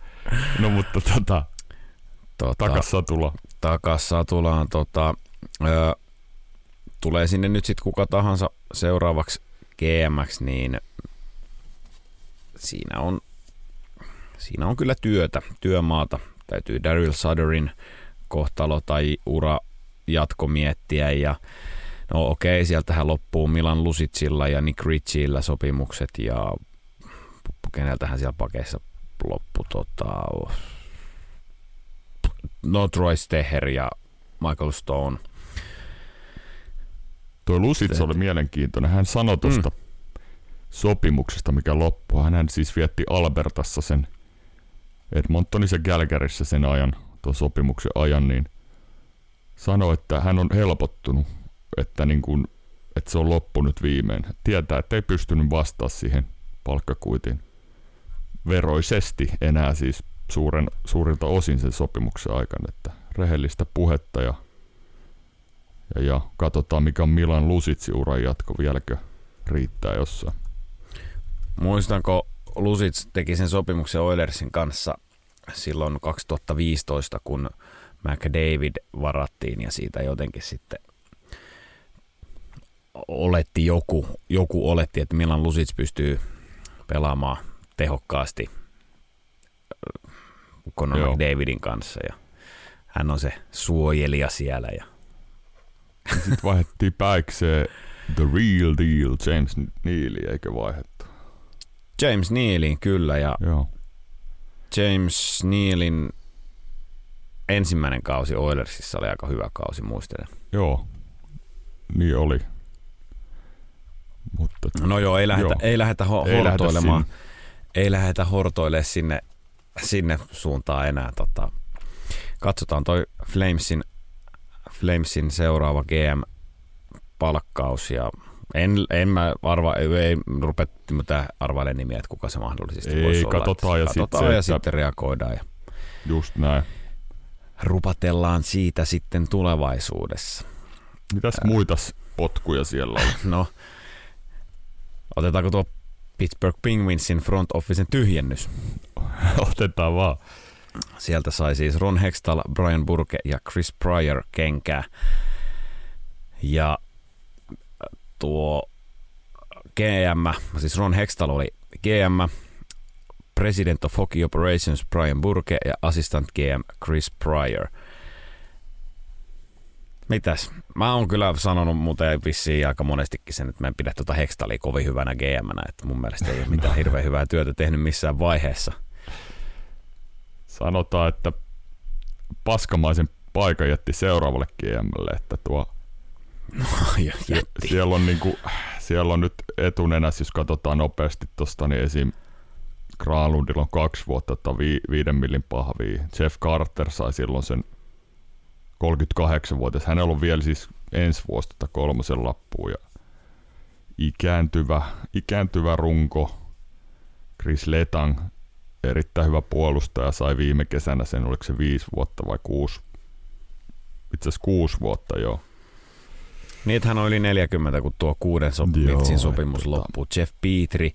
No mutta tota, Tota, takas satula. takas satulaan. Tota, ö, tulee sinne nyt sitten kuka tahansa seuraavaksi GMX, niin siinä on, siinä on kyllä työtä, työmaata. Täytyy Daryl Sutterin kohtalo tai ura jatko miettiä ja no okei, sieltähän loppuu Milan Lusitsilla ja Nick Ritchillä sopimukset ja keneltähän siellä pakeissa loppu tota, no Troy Steher ja Michael Stone. Tuo Lusits oli mielenkiintoinen. Hän sanoi tuosta mm. sopimuksesta, mikä loppui. Hän siis vietti Albertassa sen Edmontonissa ja Calgaryssä sen ajan, tuon sopimuksen ajan, niin sanoi, että hän on helpottunut, että, niin kuin, että se on loppunut viimein. Tietää, että ei pystynyt vastaamaan siihen palkkakuitiin veroisesti enää siis suuren, suurilta osin sen sopimuksen aikana, että rehellistä puhetta ja, ja, ja katsotaan mikä on Milan Lusitsi uran jatko, vieläkö riittää jossain. Muistanko Lusits teki sen sopimuksen Oilersin kanssa silloin 2015, kun McDavid varattiin ja siitä jotenkin sitten oletti joku, joku oletti, että Milan Lusits pystyy pelaamaan tehokkaasti Conor Joo. McDavidin kanssa ja hän on se suojelija siellä ja Sitten vaihdettiin päikseen The Real Deal James Neely, eikö vaihdettu? James Nealin kyllä ja Joo. James Nealin ensimmäinen kausi Oilersissa oli aika hyvä kausi, muistelen. Joo. Niin oli. Mutta No joo, ei lähdetä, Joo. Ei lähdetä ho- Ei lähdetä hortoilemaan. ei lähdetä hortoilemaan sinne, sinne suuntaan enää. Tota, katsotaan toi Flamesin, Flamesin seuraava GM-palkkaus ja en, en mä arva, ei, ei rupea arvailemaan nimiä, että kuka se mahdollisesti Ei, voisi olla. katsotaan ja Että sit katsotaan se, ja sitten reagoidaan ja just näin. rupatellaan siitä sitten tulevaisuudessa. Mitäs muita s- potkuja siellä oli? No, otetaanko tuo Pittsburgh Penguinsin front officen tyhjennys? Otetaan vaan. Sieltä sai siis Ron Hextall, Brian Burke ja Chris Pryor kenkää. Ja tuo GM, siis Ron Hextall oli GM, President of Hockey Operations Brian Burke ja Assistant GM Chris Pryor. Mitäs? Mä oon kyllä sanonut muuten vissiin aika monestikin sen, että mä en pidä tuota Hextallia kovin hyvänä GM-nä, että mun mielestä ei ole mitään hirveän hyvää työtä tehnyt missään vaiheessa. Sanotaan, että paskamaisen paikan jätti seuraavalle GMlle, että tuo Ja jätti. siellä on, niinku, siellä on nyt etunenässä, jos katsotaan nopeasti tuosta, niin esim. Granlundilla on kaksi vuotta tai vi, viiden millin pahvia. Jeff Carter sai silloin sen 38-vuotias. Hänellä on vielä siis ensi vuosta tai kolmosen lappuun. Ja ikääntyvä, ikääntyvä runko. Chris Letang erittäin hyvä puolustaja, sai viime kesänä sen, oliko se viisi vuotta vai kuusi, itse asiassa kuusi vuotta jo. Niin, hän on yli 40, kun tuo kuuden sop- sopimus tota... loppuu. Jeff Petri,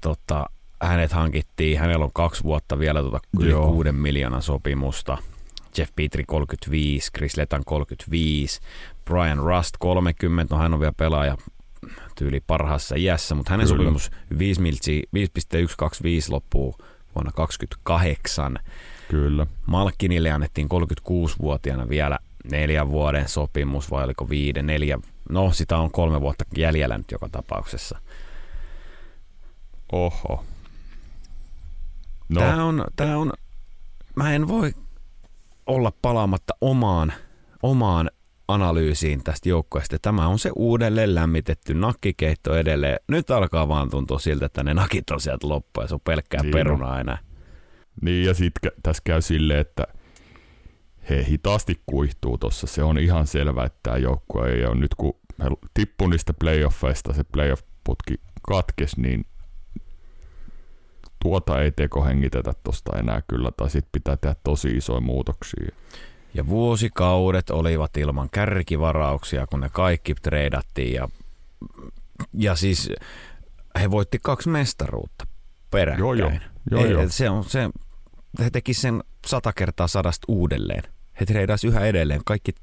tota, hänet hankittiin, hänellä on kaksi vuotta vielä tuota yli Joo. kuuden miljoonan sopimusta. Jeff Petri 35, Chris Letan 35, Brian Rust 30, no hän on vielä pelaaja tyyli parhaassa iässä, mutta hänen Kyllä. sopimus 5 5,125 loppuu vuonna 2028. Kyllä. Malkinille annettiin 36-vuotiaana vielä neljän vuoden sopimus, vai oliko viiden, neljä, no sitä on kolme vuotta jäljellä nyt joka tapauksessa. Oho. No. Tämä on, tämä on, mä en voi olla palaamatta omaan, omaan analyysiin tästä joukkueesta. Tämä on se uudelleen lämmitetty nakkikeitto edelleen. Nyt alkaa vaan tuntua siltä, että ne nakit on sieltä loppu ja se on pelkkää niin perunaa enää. Niin ja sitten tässä käy silleen, että he hitaasti kuihtuu tuossa. Se on ihan selvä, että tämä joukkue ei ole nyt kun he tippu niistä playoffeista, se playoff-putki katkes, niin tuota ei teko hengitetä tuosta enää kyllä, tai sitten pitää tehdä tosi isoja muutoksia. Ja vuosikaudet olivat ilman kärkivarauksia, kun ne kaikki treidattiin ja, ja siis he voitti kaksi mestaruutta peräkkäin. Joo, joo. joo, Ei, joo. Se on, se, he teki sen sata kertaa sadasta uudelleen. He treidas yhä edelleen kaikki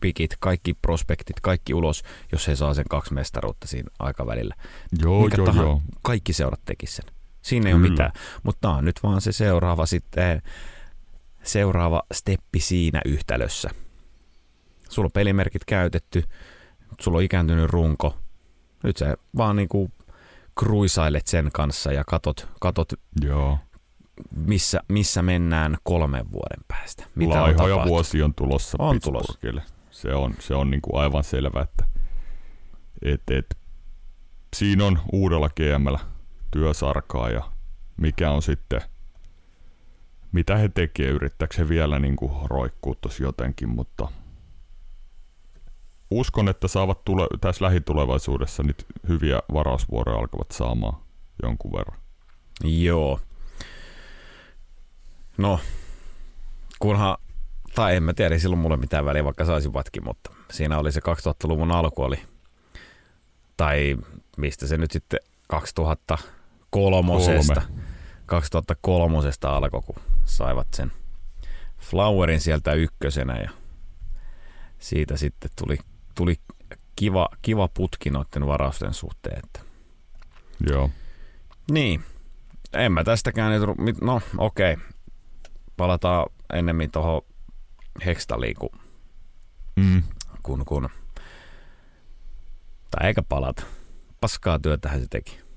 pikit, kaikki prospektit, kaikki ulos, jos he saa sen kaksi mestaruutta siinä aikavälillä. Joo, Mikä joo, tahan, joo. Kaikki seurat teki sen. Siinä ei Kyllä. ole mitään. Mutta tämä on nyt vaan se seuraava sitten, seuraava steppi siinä yhtälössä. Sulla on pelimerkit käytetty, sulla on ikääntynyt runko. Nyt sä vaan niinku kruisailet sen kanssa ja katot, katot Joo. Missä, missä mennään kolmen vuoden päästä. Mitä Laihoja on vuosi on tulossa on tulossa. Se on, se on niinku aivan selvä, että et, et, siinä on uudella GMllä työsarkaa ja mikä on sitten, mitä he tekee, yrittääkö he vielä niin kuin roikkuu tuossa jotenkin, mutta uskon, että saavat tule, tässä lähitulevaisuudessa nyt hyviä varausvuoroja alkavat saamaan jonkun verran. Joo. No, kunhan, tai en mä tiedä, ei silloin mulle mitään väliä, vaikka saisivatkin, mutta siinä oli se 2000-luvun alku oli, tai mistä se nyt sitten 2000 kolmosesta. 2003 alkoi, kun saivat sen Flowerin sieltä ykkösenä ja siitä sitten tuli, tuli kiva, kiva putki noiden varausten suhteen. Että. Joo. Niin, en mä tästäkään nyt, no okei, okay. palataan ennemmin tuohon Hextaliin, kun, mm. kun, kun, tai eikä palata. Paskaa työtähän se teki.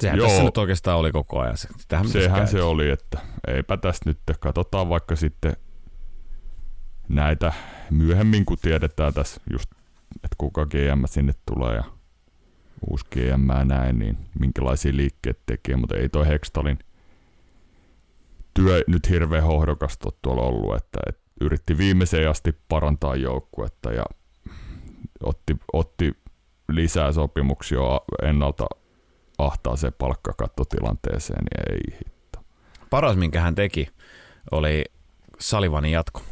Sehän Joo. tässä nyt oikeastaan oli koko ajan. Tähän Sehän se oli, että eipä tästä nyt, katsotaan vaikka sitten näitä myöhemmin, kun tiedetään tässä just, että kuka GM sinne tulee ja uusi GM ja näin, niin minkälaisia liikkeet tekee, mutta ei toi Hextalin työ nyt hirveän hohdokasta tuolla ollut, että, että yritti viimeiseen asti parantaa joukkuetta ja otti, otti lisää sopimuksia ennalta ahtaa se palkkakattotilanteeseen, niin ei hitto. Paras, minkä hän teki, oli Salivanin jatko.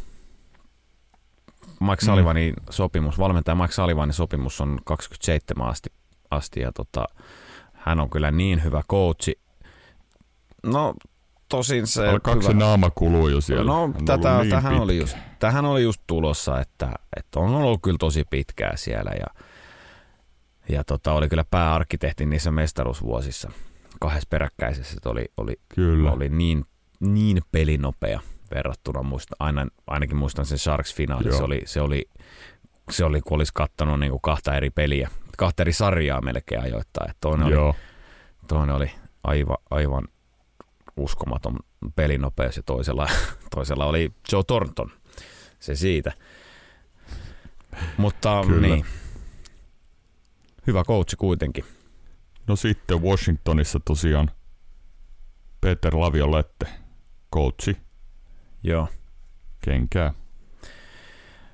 Mike Salivanin mm. sopimus, valmentaja Mike Salivanin sopimus on 27 asti, asti ja tota, hän on kyllä niin hyvä coachi. No tosin se... Alkaako hyvä... se naama kuluu jo siellä? No tätä, niin tähän, oli just, tähän oli just tulossa, että, että on ollut kyllä tosi pitkää siellä ja ja tota, oli kyllä pääarkkitehti niissä mestaruusvuosissa kahdessa peräkkäisessä, oli, oli, kyllä. oli niin, niin pelinopea verrattuna, muista, aina, ainakin muistan sen Sharks-finaali, se oli, se oli, se oli, kun olisi kattonut niin kuin kahta eri peliä, kahta eri sarjaa melkein ajoittain. Toinen oli, toinen oli aivan, aivan uskomaton pelinopeus ja toisella, toisella oli Joe Thornton, se siitä. Mutta Kyllä. niin, hyvä coachi kuitenkin. No sitten Washingtonissa tosiaan Peter Laviolette, coachi. Joo. Kenkää.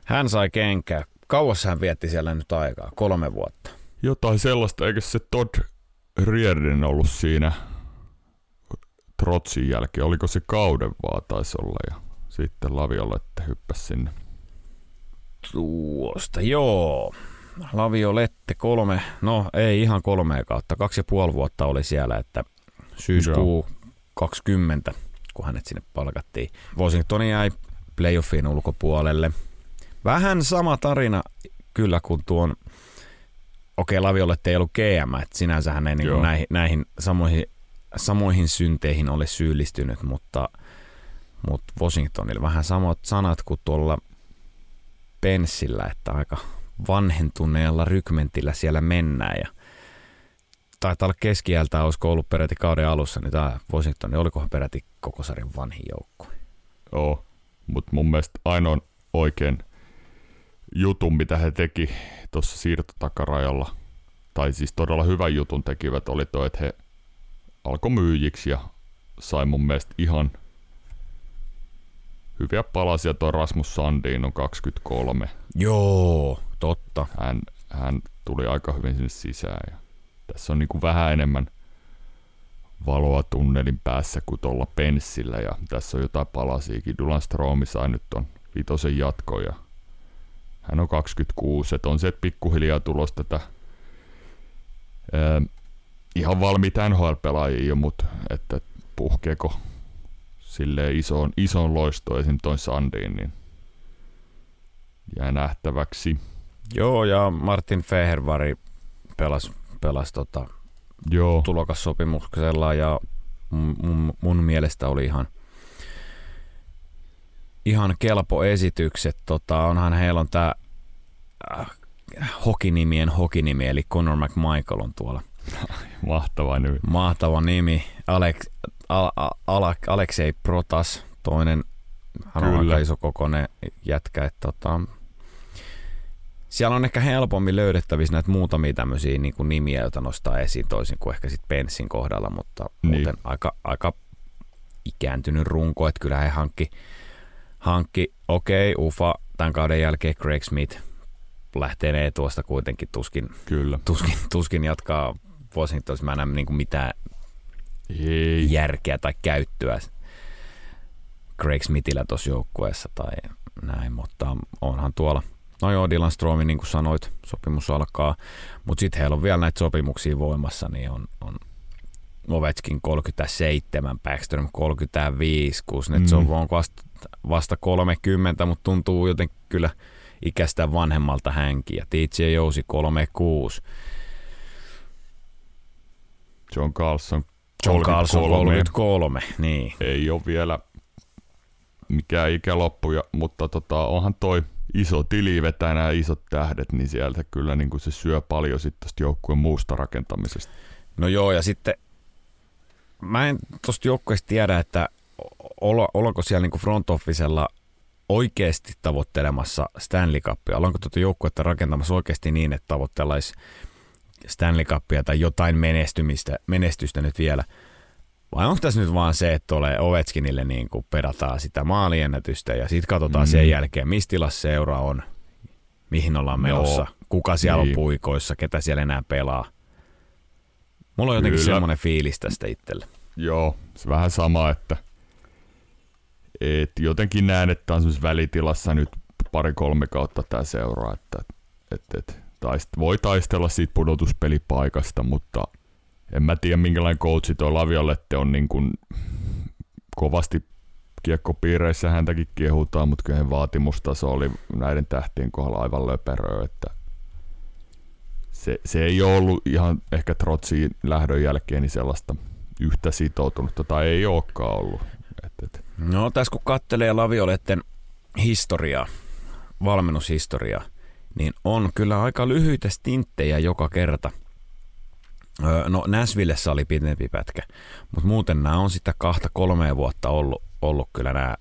Hän sai kenkää. Kauas hän vietti siellä nyt aikaa? Kolme vuotta. Jotain sellaista, eikö se Todd Riordan ollut siinä Trotsin jälkeen. Oliko se kauden vaan taisi olla ja sitten Laviolette hyppäsi sinne. Tuosta, joo. Laviolette kolme, no ei ihan kolme kautta, kaksi ja puoli vuotta oli siellä, että syyskuu joo. 20, kun hänet sinne palkattiin. Washington jäi playoffin ulkopuolelle. Vähän sama tarina kyllä kuin tuon, okei okay, Laviolette ei ollut GM, että sinänsä hän ei niin näihin, näihin samoihin, samoihin synteihin ole syyllistynyt, mutta, mutta Washingtonilla vähän samat sanat kuin tuolla Penssillä, että aika vanhentuneella rykmentillä siellä mennään ja taitaa olla keskiältä, olisiko ollut peräti kauden alussa, niin tämä Washington, niin olikohan peräti koko sarjan vanhin joukko. Joo, mutta mun mielestä ainoa oikein jutun, mitä he teki tuossa siirtotakarajalla, tai siis todella hyvän jutun tekivät, oli tuo, että he alkoi myyjiksi ja sai mun mielestä ihan hyviä palasia. Tuo Rasmus Sandin on 23. Joo, totta. Hän, hän tuli aika hyvin sinne sisään. Ja tässä on niin kuin vähän enemmän valoa tunnelin päässä kuin tuolla penssillä ja tässä on jotain palasiakin. Dulan Stromi sai nyt ton vitosen jatko ja hän on 26, että on se, että pikkuhiljaa tulos tätä ää, ihan valmiita NHL-pelaajia, mutta että puhkeeko silleen isoon, isoon loistoon esim. toi Sandiin, niin jää nähtäväksi. Joo, ja Martin Fehervari pelasi, pelasi tota Joo. tulokassopimuksella ja mun, mun mielestä oli ihan, ihan kelpo esitykset. Tota, onhan heillä on tämä äh, hokinimien hokinimi, eli Conor McMichael on tuolla. Mahtava nimi. Mahtava nimi. Alex, Al, Al, Aleksei Protas, toinen, hän on aika iso kokoinen jätkä. Että, tota, siellä on ehkä helpommin löydettävissä näitä muutamia tämmöisiä niin kuin nimiä, joita nostaa esiin toisin kuin ehkä sitten Pensin kohdalla, mutta niin. muuten aika, aika ikääntynyt runko, että kyllä he hankki, hankki okei, okay, Ufa tämän kauden jälkeen Craig Smith lähtee tuosta kuitenkin tuskin, kyllä. tuskin, tuskin jatkaa Washingtonissa. Mä en näe niin kuin mitään Ei. järkeä tai käyttöä Craig Smithillä tuossa joukkueessa tai näin, mutta onhan tuolla – No joo, Dylan Stromi, niin kuin sanoit, sopimus alkaa, mutta sitten heillä on vielä näitä sopimuksia voimassa, niin on, on Ovechkin 37, Backstrom 35, Kuznetsov mm. on vasta, vasta 30, mutta tuntuu joten kyllä ikästä vanhemmalta hänkin, ja TJ Jousi 36. John Carlson 33. John Carlson 33, niin. Ei ole vielä mikään ikäloppu, mutta tota, onhan toi – iso tili vetää nämä isot tähdet, niin sieltä kyllä niin kuin se syö paljon sitten joukkueen muusta rakentamisesta. No joo, ja sitten mä en tuosta joukkueesta tiedä, että ollaanko siellä niin kuin front officella oikeasti tavoittelemassa Stanley Cupia? Ollaanko tuota joukkuetta rakentamassa oikeasti niin, että tavoittelisi Stanley Cupia tai jotain menestymistä, menestystä nyt vielä – vai onko tässä nyt vaan se, että tulee Ovechkinille niin kuin pedataan sitä maaliennätystä ja sitten katsotaan mm. sen jälkeen, missä tilassa seura on, mihin ollaan menossa, Joo. kuka siellä niin. on puikoissa, ketä siellä enää pelaa. Mulla on jotenkin Kyllä. semmoinen fiilis tästä itselle. Joo, se vähän sama, että et jotenkin näen, että on välitilassa nyt pari-kolme kautta tämä seura, että et, et, taist, voi taistella siitä pudotuspelipaikasta, mutta – en mä tiedä minkälainen coachi tuo Laviolette on niin kuin kovasti kiekkopiireissä häntäkin kehutaan, mutta kyllä vaatimustaso oli näiden tähtien kohdalla aivan löperöä, että se, se ei ole ollut ihan ehkä Trotsiin lähdön jälkeen niin sellaista yhtä sitoutunutta, tai ei olekaan ollut. Et, et. No tässä kun kattelee Lavioletten historiaa, valmennushistoriaa, niin on kyllä aika lyhyitä stinttejä joka kerta – No Näsvillessä oli pitempi pätkä, mutta muuten nämä on sitä kahta kolmea vuotta ollut, ollut kyllä nämä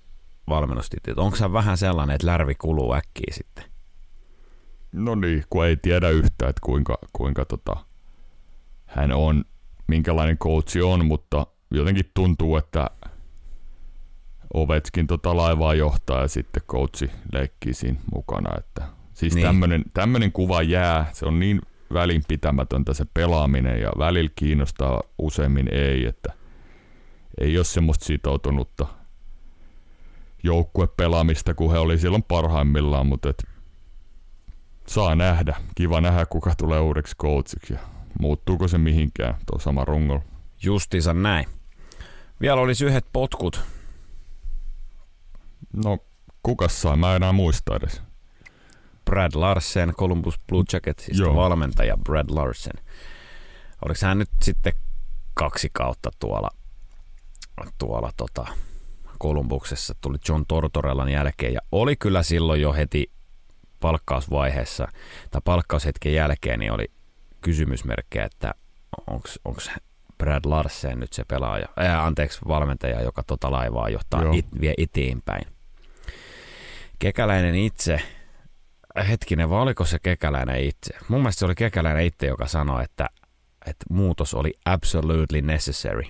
valmennustitit. Onko se vähän sellainen, että lärvi kuluu äkkiä sitten? No niin, kun ei tiedä yhtään, että kuinka, kuinka tota, hän on, minkälainen coachi on, mutta jotenkin tuntuu, että Ovetskin tota laivaa johtaa ja sitten coachi leikkii siinä mukana. Että, siis niin. tämmöinen kuva jää, se on niin välinpitämätöntä se pelaaminen ja välillä kiinnostaa, useimmin ei, että ei ole semmoista sitoutunutta joukkuepelaamista, kun he oli silloin parhaimmillaan, mutta et saa nähdä. Kiva nähdä, kuka tulee uudeksi coachiksi ja muuttuuko se mihinkään tuo sama rungolla. Justiinsa näin. Vielä olisi yhdet potkut. No, kuka saa? Mä en enää muista edes. Brad Larsen, Columbus Blue Jacketsista Joo. valmentaja Brad Larsen. Oliko hän nyt sitten kaksi kautta tuolla, tuolla tota, Kolumbuksessa, tuli John Tortorellan jälkeen ja oli kyllä silloin jo heti palkkausvaiheessa tai palkkaushetken jälkeen niin oli kysymysmerkkejä, että onko Brad Larsen nyt se pelaaja, ää, anteeksi valmentaja, joka tota laivaa johtaa Joo. it, vie eteenpäin. Kekäläinen itse, hetkinen, vai oliko se Kekäläinen itse? Mun mielestä se oli Kekäläinen itse, joka sanoi, että, että muutos oli absolutely necessary.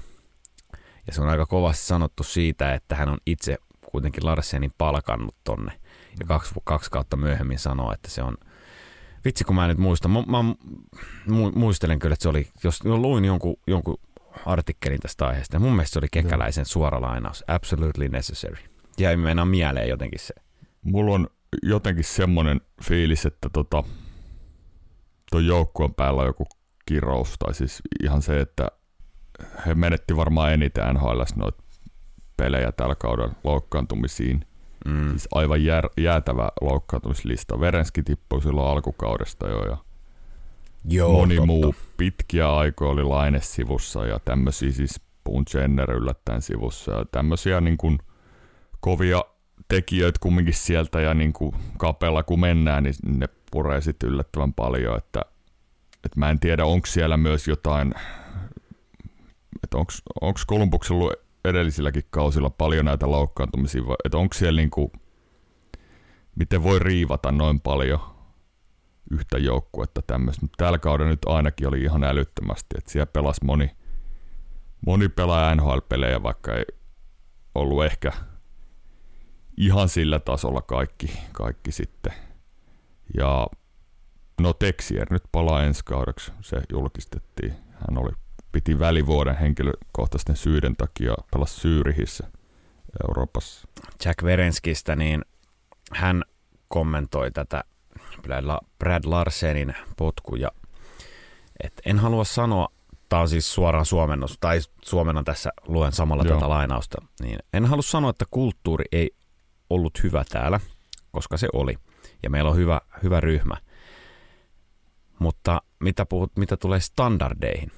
Ja se on aika kovasti sanottu siitä, että hän on itse kuitenkin Larsenin palkannut tonne. Ja kaksi, kaksi kautta myöhemmin sanoo, että se on... Vitsi, kun mä en nyt muista. Mä, mä mu- muistelen kyllä, että se oli... Jos luin jonkun, jonkun artikkelin tästä aiheesta, ja mun mielestä se oli Kekäläisen suora lainaus. Absolutely necessary. Jäi mennä mieleen jotenkin se. Mulla on jotenkin semmonen fiilis, että tota, toi joukkueen päällä on joku kirous, tai siis ihan se, että he menetti varmaan eniten NHL noita pelejä tällä kaudella loukkaantumisiin. Mm. Siis aivan jär, jäätävä loukkaantumislista. Verenski tippui silloin alkukaudesta jo ja Joo, moni totta. muu pitkiä aikoja oli Laine sivussa ja tämmöisiä siis Boone Jenner yllättäen sivussa ja tämmöisiä niin kuin kovia tekijöitä kumminkin sieltä ja niin kuin kapella kun mennään, niin ne puree sitten yllättävän paljon, että, että mä en tiedä onko siellä myös jotain, että onko Kolumbuksella ollut edellisilläkin kausilla paljon näitä loukkaantumisia, että onko siellä niin kuin, miten voi riivata noin paljon yhtä joukkuetta tämmöistä. Tällä kaudella nyt ainakin oli ihan älyttömästi, että siellä pelasi moni, moni pelaa NHL-pelejä, vaikka ei ollut ehkä ihan sillä tasolla kaikki, kaikki sitten. Ja no Texier nyt palaa ensi kaudeksi, se julkistettiin. Hän oli, piti välivuoden henkilökohtaisten syiden takia pelasi Syyrihissä Euroopassa. Jack Verenskistä, niin hän kommentoi tätä Brad La- Brad Larsenin potkuja. Et en halua sanoa, tämä on siis suoraan suomennos, tai suomennan tässä luen samalla Joo. tätä lainausta, niin en halua sanoa, että kulttuuri ei ollut hyvä täällä, koska se oli. Ja meillä on hyvä, hyvä ryhmä. Mutta mitä, puhut, mitä tulee standardeihin?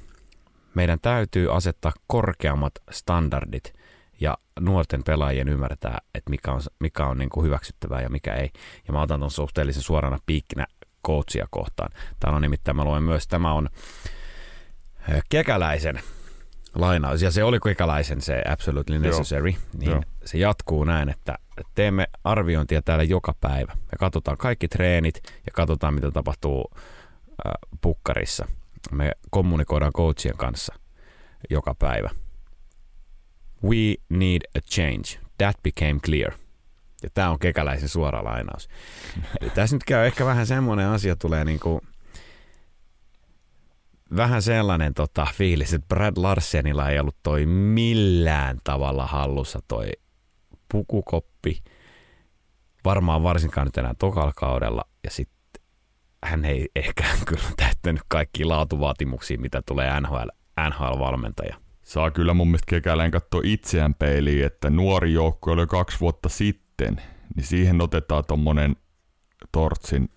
Meidän täytyy asettaa korkeammat standardit ja nuorten pelaajien ymmärtää, että mikä on, mikä on niin kuin hyväksyttävää ja mikä ei. Ja mä otan tuon suhteellisen suorana piikkinä coachia kohtaan. Tämä on nimittäin, mä luen myös, tämä on Kekäläisen lainaus, ja se oli Kekäläisen se absolutely necessary, niin Joo. se jatkuu näin, että teemme arviointia täällä joka päivä. Me katsotaan kaikki treenit ja katsotaan, mitä tapahtuu äh, pukkarissa. Me kommunikoidaan coachien kanssa joka päivä. We need a change. That became clear. Ja tämä on kekäläisen suora lainaus. Eli tässä nyt käy ehkä vähän semmoinen asia tulee niinku vähän sellainen tota, fiilis, että Brad Larsenilla ei ollut toi millään tavalla hallussa toi pukukoppi. Varmaan varsinkaan nyt enää tokalla kaudella. Ja sitten hän ei ehkä kyllä täyttänyt kaikki laatuvaatimuksia, mitä tulee NHL, NHL-valmentaja. Saa kyllä mun mielestä kekäläin katsoa itseään peiliin, että nuori joukko oli kaksi vuotta sitten, niin siihen otetaan tommonen Tortsin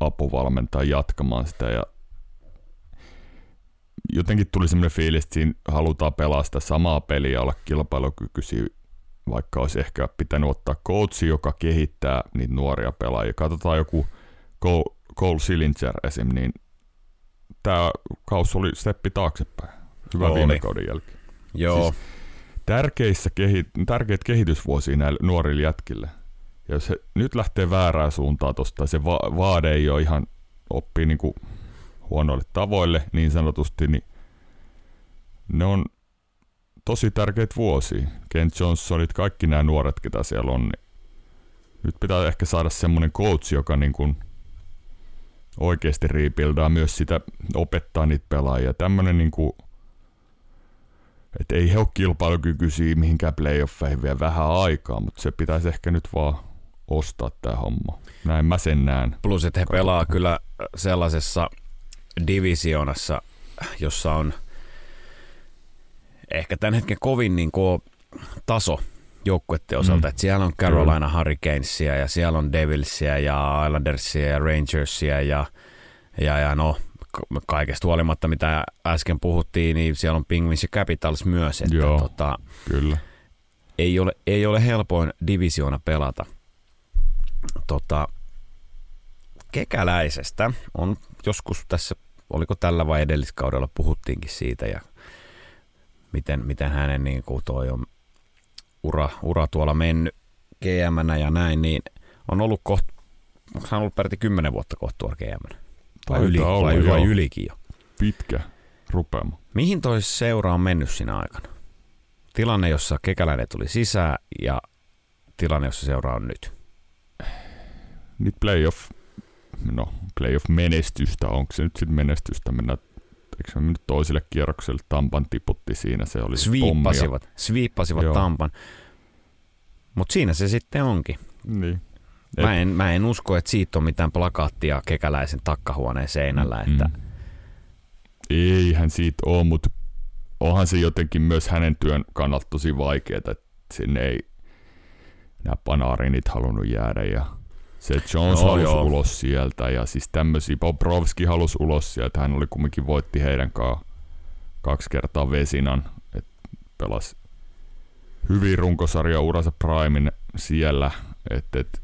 apuvalmentaja jatkamaan sitä ja jotenkin tuli semmoinen fiilis, että siinä halutaan pelaa sitä samaa peliä ja olla kilpailukykyisiä, vaikka olisi ehkä pitänyt ottaa coachi, joka kehittää niitä nuoria pelaajia. Katsotaan joku Cole, Sillinger esim, niin tämä kausi oli steppi taaksepäin. Hyvä Oli. viime kauden jälkeen. Joo, Siis- Tärkeissä kehi, tärkeät kehitysvuosia näille nuorille jätkille. Ja jos he nyt lähtee väärään suuntaan tosta, se va- vaade ei ole ihan oppii niinku huonoille tavoille niin sanotusti, niin ne on tosi tärkeitä vuosia. Kent Johnsonit, kaikki nämä nuoret, ketä siellä on, niin nyt pitää ehkä saada semmoinen coach, joka niin kuin oikeasti riipildaa myös sitä, opettaa niitä pelaajia. Tämmöinen niin kuin, Et ei he ole kilpailukykyisiä mihinkään playoffeihin vielä vähän aikaa, mutta se pitäisi ehkä nyt vaan ostaa tämä homma. Näin mä sen näen. Plus, että he pelaa kyllä sellaisessa divisioonassa, jossa on ehkä tämän hetken kovin niin kuin taso joukkueiden osalta. Mm. Siellä on Carolina Hurricanesia ja siellä on Devilsia ja Islandersia ja Rangersia ja, ja, ja no kaikesta huolimatta, mitä äsken puhuttiin, niin siellä on Penguins ja Capitals myös. Että Joo, tota, kyllä. Ei ole, ei ole helpoin divisioona pelata. Tota, kekäläisestä on joskus tässä, oliko tällä vai edelliskaudella puhuttiinkin siitä ja miten, miten hänen niin kuin toi on ura, ura tuolla mennyt gm ja näin, niin on ollut kohta, onko hän ollut peräti kymmenen vuotta kohta tuolla gm vai, yli, olla, vai, vai ylikin jo? Pitkä rupeama. Mihin toi seura on mennyt siinä aikana? Tilanne, jossa kekäläinen tuli sisään ja tilanne, jossa seura on nyt. Nyt playoff, no playoff-menestystä, onko se nyt sitten menestystä mennä eikö se nyt toiselle kierrokselle Tampan tiputti siinä, se oli Sviippasivat, sviippasivat Tampan. Mutta siinä se sitten onkin. Niin. Mä en, mä en usko, että siitä on mitään plakaattia kekäläisen takkahuoneen seinällä. Että... Mm. Eihän siitä ole, mutta onhan se jotenkin myös hänen työn kannalta tosi vaikeaa, että sinne ei nämä panaarinit halunnut jäädä ja se Jones no, halusi joo. ulos sieltä ja siis tämmöisiä, Bobrovski halusi ulos sieltä, hän oli kumminkin voitti heidän kanssa kaksi kertaa Vesinan, että pelasi hyvin runkosarja uransa Primin siellä, että et,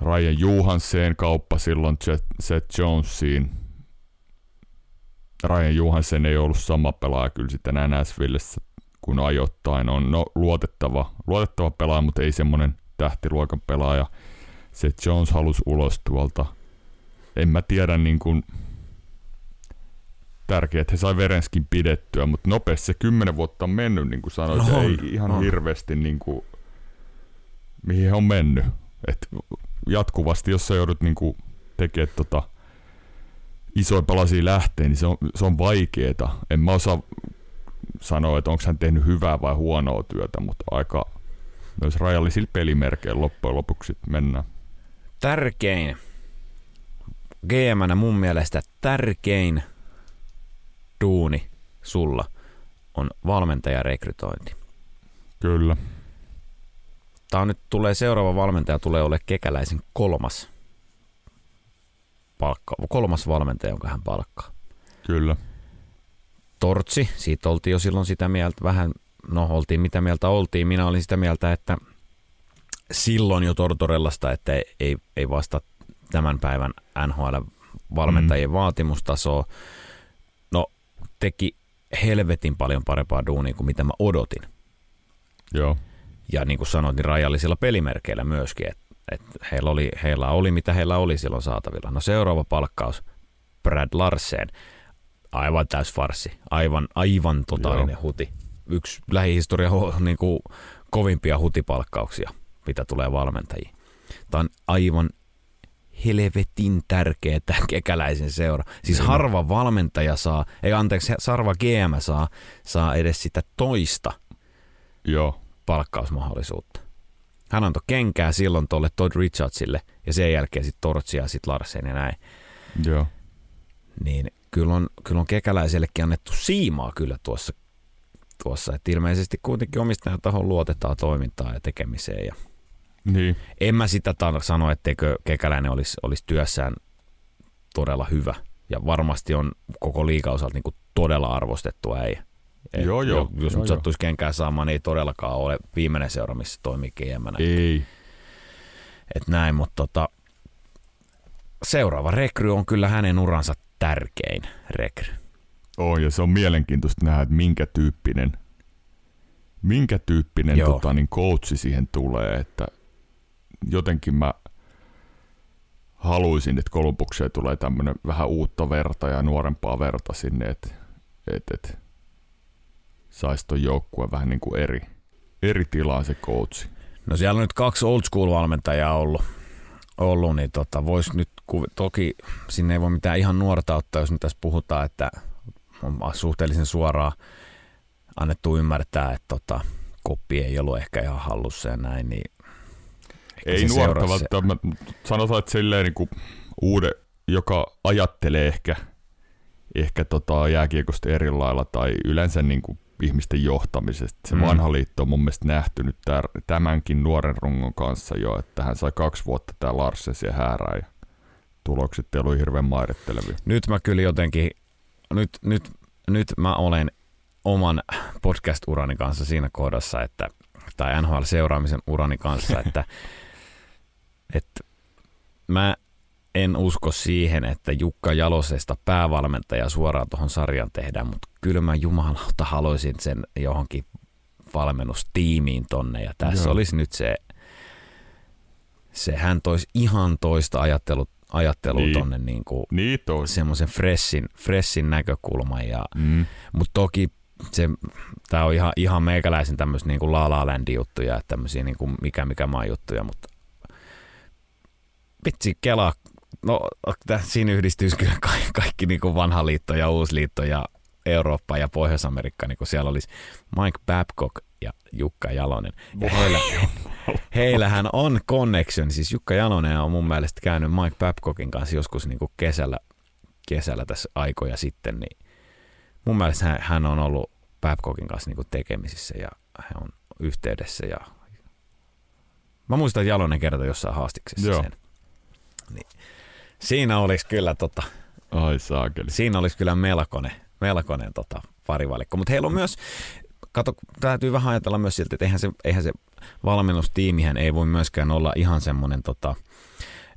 Ryan Johansen kauppa silloin Seth Jonesiin. Ryan Johansen ei ollut sama pelaaja kyllä sitten Nashvillessä kuin ajoittain on. No luotettava, luotettava pelaaja, mutta ei semmoinen tähtiluokan pelaaja. Seth Jones halusi ulos tuolta. En mä tiedä niin kuin, tärkeää, että he sai Verenskin pidettyä, mutta nopeasti se kymmenen vuotta on mennyt, niin kuin sanoit, no, ei ihan no. hirveästi niin kuin, mihin he on mennyt. Et jatkuvasti, jos sä joudut niin kuin, tekemään tota, isoja palasia lähteen, niin se on, se on vaikeeta. En mä osaa sanoa, että onko hän tehnyt hyvää vai huonoa työtä, mutta aika myös rajallisilla pelimerkeillä loppujen lopuksi mennään. Tärkein, gm mun mielestä tärkein duuni sulla on valmentajarekrytointi. Kyllä. Tämä on nyt tulee seuraava valmentaja tulee ole kekäläisen kolmas palkka, kolmas valmentaja, jonka hän palkkaa. Kyllä. Tortsi, siitä oltiin jo silloin sitä mieltä vähän, no oltiin mitä mieltä oltiin. Minä olin sitä mieltä, että silloin jo Tortorellasta, että ei, ei vasta tämän päivän NHL-valmentajien mm. vaatimustasoa. No, teki helvetin paljon parempaa duunia kuin mitä mä odotin. Joo. Ja niin kuin sanoit, niin rajallisilla pelimerkeillä myöskin, että et heillä, oli, heillä oli mitä heillä oli silloin saatavilla. No seuraava palkkaus, Brad Larsen, aivan täys farsi, aivan, aivan totaalinen Joo. huti. Yksi lähihistoria niin kuin kovimpia hutipalkkauksia, mitä tulee valmentajiin. Tämä on aivan helvetin tärkeä kekäläisen seura. Siis Joo. harva valmentaja saa, ei anteeksi, harva GM saa, saa edes sitä toista Joo palkkausmahdollisuutta. Hän antoi kenkää silloin tuolle Todd Richardsille ja sen jälkeen sitten Tortsia ja sitten Larsen ja näin. Joo. Niin kyllä on, kyllä on kekäläisellekin annettu siimaa kyllä tuossa, tuossa. että ilmeisesti kuitenkin omistajan tahon luotetaan toimintaan ja tekemiseen. Ja niin. En mä sitä sano, etteikö kekäläinen olisi, olisi työssään todella hyvä. Ja varmasti on koko liikausalta niin todella arvostettu äijä. Et joo, joo. Jos joo, nyt sattuisi kenkään saamaan, niin ei todellakaan ole viimeinen seura, missä toimii GM. Ei. Et näin, mutta tota, seuraava rekry on kyllä hänen uransa tärkein rekry. Oh, ja se on mielenkiintoista nähdä, että minkä tyyppinen, minkä tyyppinen tota, niin coachi siihen tulee, että jotenkin mä haluaisin, että Kolumbukseen tulee tämmöinen vähän uutta verta ja nuorempaa verta sinne, että et, et, saisi tuon joukkueen vähän niin kuin eri, eri tilaan se coachi. No siellä on nyt kaksi old school valmentajaa ollut, ollut niin tota, voisi nyt, toki sinne ei voi mitään ihan nuorta ottaa, jos nyt tässä puhutaan, että on suhteellisen suoraa annettu ymmärtää, että tota, koppi ei ollut ehkä ihan hallussa ja näin, niin ei nuorta välttämättä, sanotaan, että silleen niin kuin uude, joka ajattelee ehkä, ehkä tota jääkiekosta eri lailla tai yleensä niin kuin ihmisten johtamisesta. Se mm. vanha liitto on mun mielestä nähty nyt tämänkin nuoren rungon kanssa jo, että hän sai kaksi vuotta tää Larses ja Häärää ja tulokset ei ollut hirveän mairittelevia. Nyt mä kyllä jotenkin, nyt, nyt, nyt mä olen oman podcast-urani kanssa siinä kohdassa, että, tai NHL-seuraamisen urani kanssa, että, että mä en usko siihen, että Jukka Jalosesta päävalmentaja suoraan tuohon sarjan tehdään, mutta kyllä mä jumalauta haluaisin sen johonkin valmennustiimiin tonne ja tässä Joo. olisi nyt se, se hän toisi ihan toista ajattelut, ajattelua niin. tonne niin kuin niin semmoisen freshin, freshin näkökulman. Ja, mm. Mutta toki se, tämä on ihan, ihan meikäläisen tämmöisiä niin La La juttuja, tämmöisiä niin kuin mikä mikä maa juttuja, mutta vitsi kelaa, no siinä yhdistyisi kyllä kaikki, kaikki niin kuin vanha liitto ja uusi liitto ja Eurooppa ja Pohjois-Amerikka, niin kuin siellä olisi Mike Babcock ja Jukka Jalonen. Ja heillä, heillähän on connection, siis Jukka Jalonen on mun mielestä käynyt Mike Babcockin kanssa joskus niin kuin kesällä, kesällä tässä aikoja sitten, niin mun mielestä hän on ollut Babcockin kanssa niin kuin tekemisissä ja hän on yhteydessä ja Mä muistan, että Jalonen kertoi jossain haastiksessa Joo. sen. Niin. Siinä olisi kyllä tota, Ai saakeli. Siinä olisi kyllä melkoinen, melkoinen tota, parivalikko. Mutta heillä on myös, kato, täytyy vähän ajatella myös siltä, että eihän se, eihän se valmennustiimihän ei voi myöskään olla ihan semmoinen tota,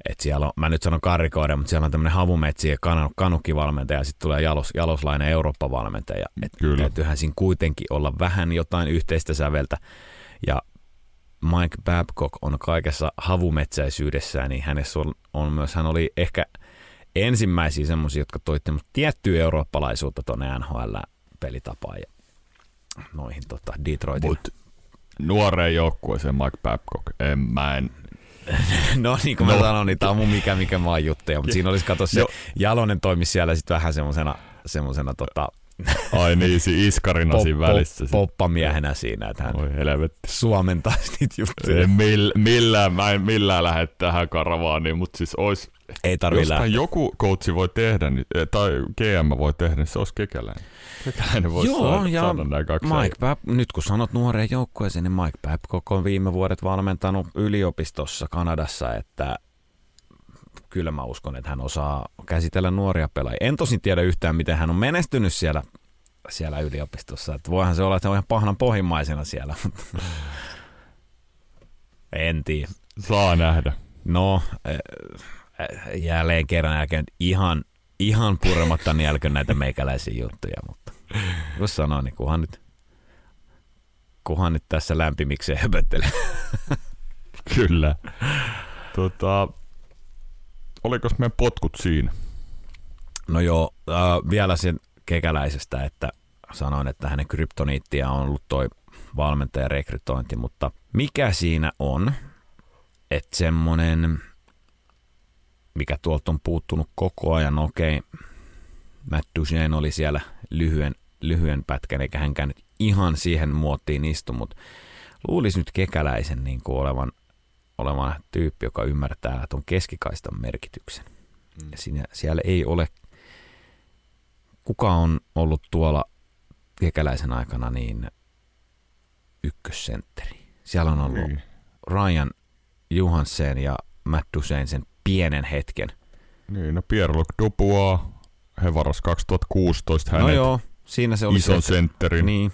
että siellä on, mä nyt sanon karikoida, mutta siellä on tämmöinen havumetsi ja kan, kanukkivalmentaja ja sitten tulee jalos, jaloslainen Eurooppa-valmentaja. Et Kyllä. Täytyyhän siinä kuitenkin olla vähän jotain yhteistä säveltä. Ja Mike Babcock on kaikessa havumetsäisyydessään, niin hänessä on, on myös, hän oli ehkä ensimmäisiä semmoisia, jotka toitte tiettyä eurooppalaisuutta tuonne NHL-pelitapaan ja noihin tota, Detroitin. Mut nuoreen joukkueeseen Mike Babcock, en, mä en no niin kuin no. mä sanoin, niin tämä on mun mikä mikä maa juttuja, mutta siinä olisi kato se Jalonen toimi siellä sitten vähän semmoisena semmosena tota, Ai niin, si iskarina pop, siinä välissä. Pop, poppamiehenä siinä, että hän Oi, suomentaisi niitä juttuja. Mill, millään, mä en millään lähde tähän karavaaniin, mutta siis olisi, ei tarvitse lähteä. joku coachi voi tehdä, niin- eh, tai GM voi tehdä, niin se olisi kekäläinen. Kekäläinen voisi Joo, saada, ja saada nämä kaksi Mike Pap, nyt kun sanot nuoreen joukkueeseen, niin Mike Babcock on viime vuodet valmentanut yliopistossa Kanadassa, että kyllä mä uskon, että hän osaa käsitellä nuoria pelaajia. En tosin tiedä yhtään, miten hän on menestynyt siellä, siellä yliopistossa. Että voihan se olla, että hän on ihan pahnan pohjimmaisena siellä. en tiedä. Saa nähdä. No, eh, eh, jälleen kerran jälkeen ihan, ihan purematta jälkeen näitä meikäläisiä juttuja, mutta jos sanoo, niin kunhan nyt, kunhan nyt tässä lämpimikseen höpöttelee. Kyllä. Tota, oliko meidän potkut siinä? No joo, äh, vielä sen kekäläisestä, että sanoin, että hänen kryptoniittia on ollut toi valmentajarekrytointi, mutta mikä siinä on, että semmonen, mikä tuolta on puuttunut koko ajan, okei, Matt Duchenne oli siellä lyhyen, lyhyen pätkän, eikä hänkään nyt ihan siihen muottiin istu, mutta luulisi nyt kekäläisen niin kuin olevan olemaan tyyppi, joka ymmärtää tuon keskikaistan merkityksen. Mm. Ja siinä, siellä ei ole, kuka on ollut tuolla kekäläisen aikana niin ykkössentteri. Siellä on ollut niin. Ryan Johansen ja Matt Dusein sen pienen hetken. Niin, no Pierre-Luc Dubois, he varas 2016 hänet. No joo, siinä se oli ison se, sentterin. Niin.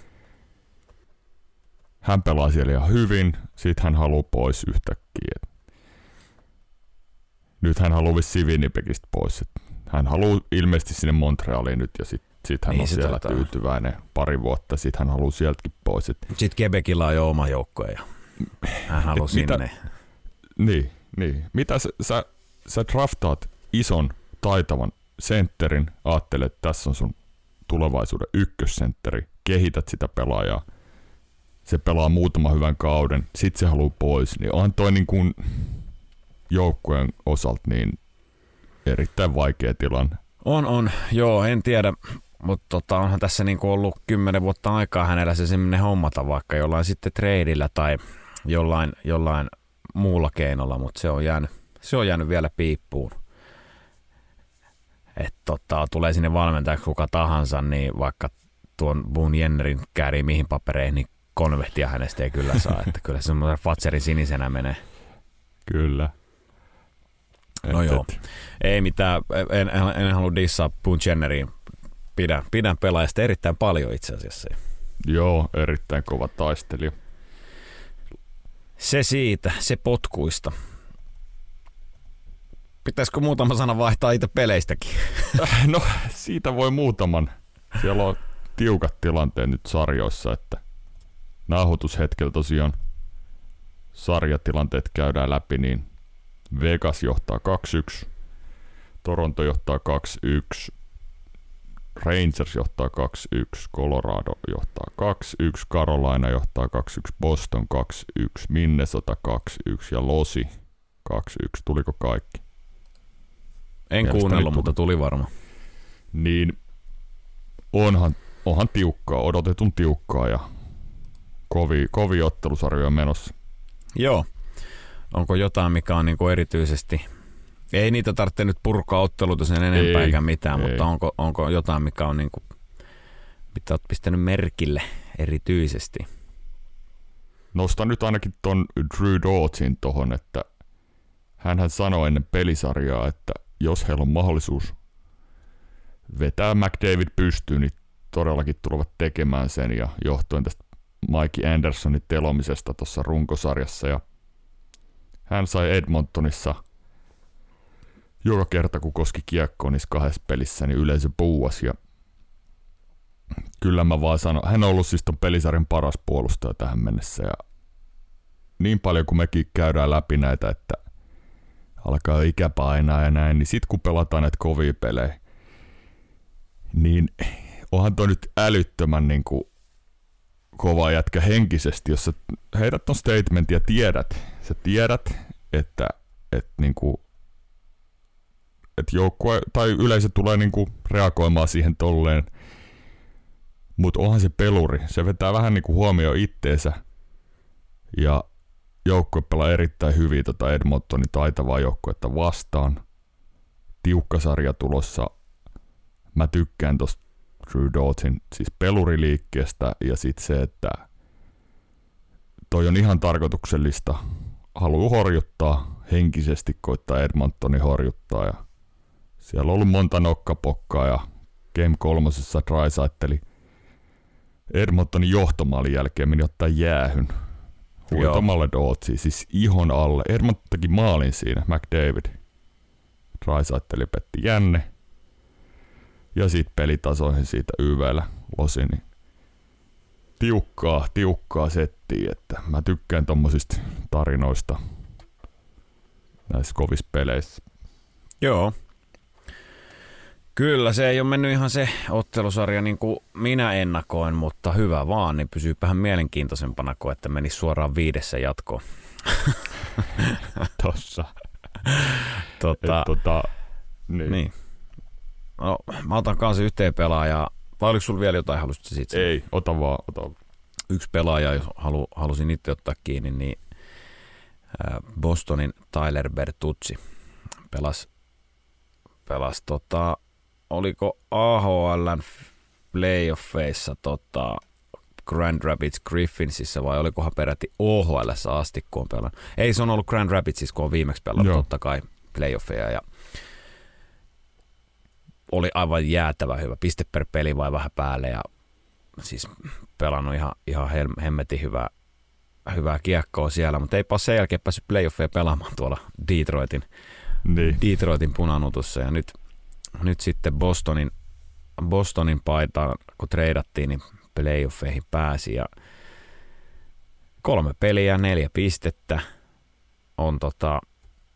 Hän pelaa siellä ihan hyvin, sitten hän haluaa pois yhtäkkiä. Nyt hän haluaa vissiin Winnipegistä pois. Hän haluaa ilmeisesti sinne Montrealiin nyt ja sitten sit hän niin, on siellä tota... tyytyväinen pari vuotta. Sitten hän haluaa sieltäkin pois. Sitten Quebecilla on jo oma joukkue ja hän haluaa sinne. Mitä, niin, niin. Mitä sä, sä, sä draftaat ison, taitavan sentterin, ajattelet, että tässä on sun tulevaisuuden ykkössentteri, kehität sitä pelaajaa – se pelaa muutaman hyvän kauden, sit se haluaa pois, niin on toi niin kuin joukkueen osalta niin erittäin vaikea tilanne. On, on. Joo, en tiedä. mutta tota, onhan tässä niinku ollut kymmenen vuotta aikaa hänellä se semmoinen hommata vaikka jollain sitten treidillä tai jollain, jollain muulla keinolla, mutta se on jäänyt, se on jäänyt vielä piippuun. Että tota, tulee sinne valmentajaksi kuka tahansa, niin vaikka tuon Boon Jennerin käärii mihin papereihin, niin konvehtia hänestä ei kyllä saa. että kyllä se semmoinen Fatserin sinisenä menee. Kyllä. No et, joo. Et. Ei mitään, en, en, en halua dissaa Boon Jenneriin. Pidän, pidän pelaajasta erittäin paljon itse asiassa. Joo, erittäin kova taistelija. Se siitä, se potkuista. Pitäisikö muutama sana vaihtaa itse peleistäkin? No, siitä voi muutaman. Siellä on tiukat tilanteet nyt sarjoissa, että nauhoitushetkellä tosiaan sarjatilanteet käydään läpi, niin Vegas johtaa 2-1, Toronto johtaa 2-1, Rangers johtaa 2-1, Colorado johtaa 2-1, Carolina johtaa 2-1, Boston 2-1, Minnesota 2-1 ja Losi 2-1. Tuliko kaikki? En Mielestäni kuunnellut, tuli. mutta tuli varma. Niin onhan, onhan tiukkaa, odotetun tiukkaa ja kovi, kovi ottelusarjoja menossa. Joo. Onko jotain, mikä on niin kuin erityisesti ei niitä tarvitse nyt purkaa otteluita sen enempää ei, eikä mitään, ei. mutta onko, onko jotain, mikä on niin kuin, mitä olet pistänyt merkille erityisesti? Nostan nyt ainakin ton Drew Dodgein tohon, että hän sanoi ennen pelisarjaa, että jos heillä on mahdollisuus vetää McDavid pystyyn, niin todellakin tulevat tekemään sen ja johtuen tästä Mike Andersonin telomisesta tuossa runkosarjassa ja hän sai Edmontonissa – joka kerta kun koski kiekkoon niissä kahdessa pelissä, niin yleisö puuas ja kyllä mä vaan sanon, hän on ollut siis ton pelisarjan paras puolustaja tähän mennessä ja niin paljon kuin mekin käydään läpi näitä, että alkaa ikä painaa ja näin, niin sit kun pelataan näitä kovia pelejä, niin onhan toi nyt älyttömän niin kuin kova jätkä henkisesti, jos sä heidät ton statement ja tiedät, sä tiedät, että, että niin kuin että joukkue tai yleisö tulee niinku reagoimaan siihen tolleen. Mutta onhan se peluri. Se vetää vähän niinku huomioon itteensä. Ja joukkue pelaa erittäin hyvin tota Edmontonin taitavaa joukkuetta vastaan. Tiukka sarja tulossa. Mä tykkään tosta Drew Dodgein siis peluriliikkeestä ja sitten se, että toi on ihan tarkoituksellista. Haluaa horjuttaa henkisesti, koittaa Edmontoni horjuttaa ja siellä on ollut monta nokkapokkaa ja Game kolmosessa Drysaitteli Edmontonin johtomaalin jälkeen meni ottaa jäähyn huitomalle Dootsi, siis ihon alle. Edmonton teki maalin siinä, McDavid. Drysaitteli petti jänne. Ja sitten pelitasoihin siitä YVllä losi, niin tiukkaa, tiukkaa settiä, että mä tykkään tommosista tarinoista näissä kovissa peleissä. Joo, Kyllä, se ei ole mennyt ihan se ottelusarja niin kuin minä ennakoin, mutta hyvä vaan, niin pysyy vähän mielenkiintoisempana kuin että menisi suoraan viidessä jatkoon. Tossa. tota, Et, tota, niin. niin. No, mä otan kanssa yhteen pelaajaa. Vai oliko sulla vielä jotain halusit siitä? Ei, ota vaan, ota vaan. Yksi pelaaja, jos halu, halusin itse ottaa kiinni, niin Bostonin Tyler Bertuzzi pelasi pelas tota, oliko AHLn playoffeissa tota, Grand Rapids Griffinsissä vai olikohan peräti OHL asti, kun on pelannut. Ei, se on ollut Grand Rapidsissa, kun on viimeksi pelannut Joo. totta kai playoffeja ja oli aivan jäätävä hyvä. Piste per peli vai vähän päälle ja siis pelannut ihan, ihan hemmetin hyvää, hyvää kiekkoa siellä, mutta ei sen jälkeen päässyt playoffeja pelaamaan tuolla Detroitin, niin. Detroitin punanutussa ja nyt – nyt sitten Bostonin, Bostonin paitaan, kun treidattiin, niin playoffeihin pääsi ja kolme peliä, neljä pistettä on tota,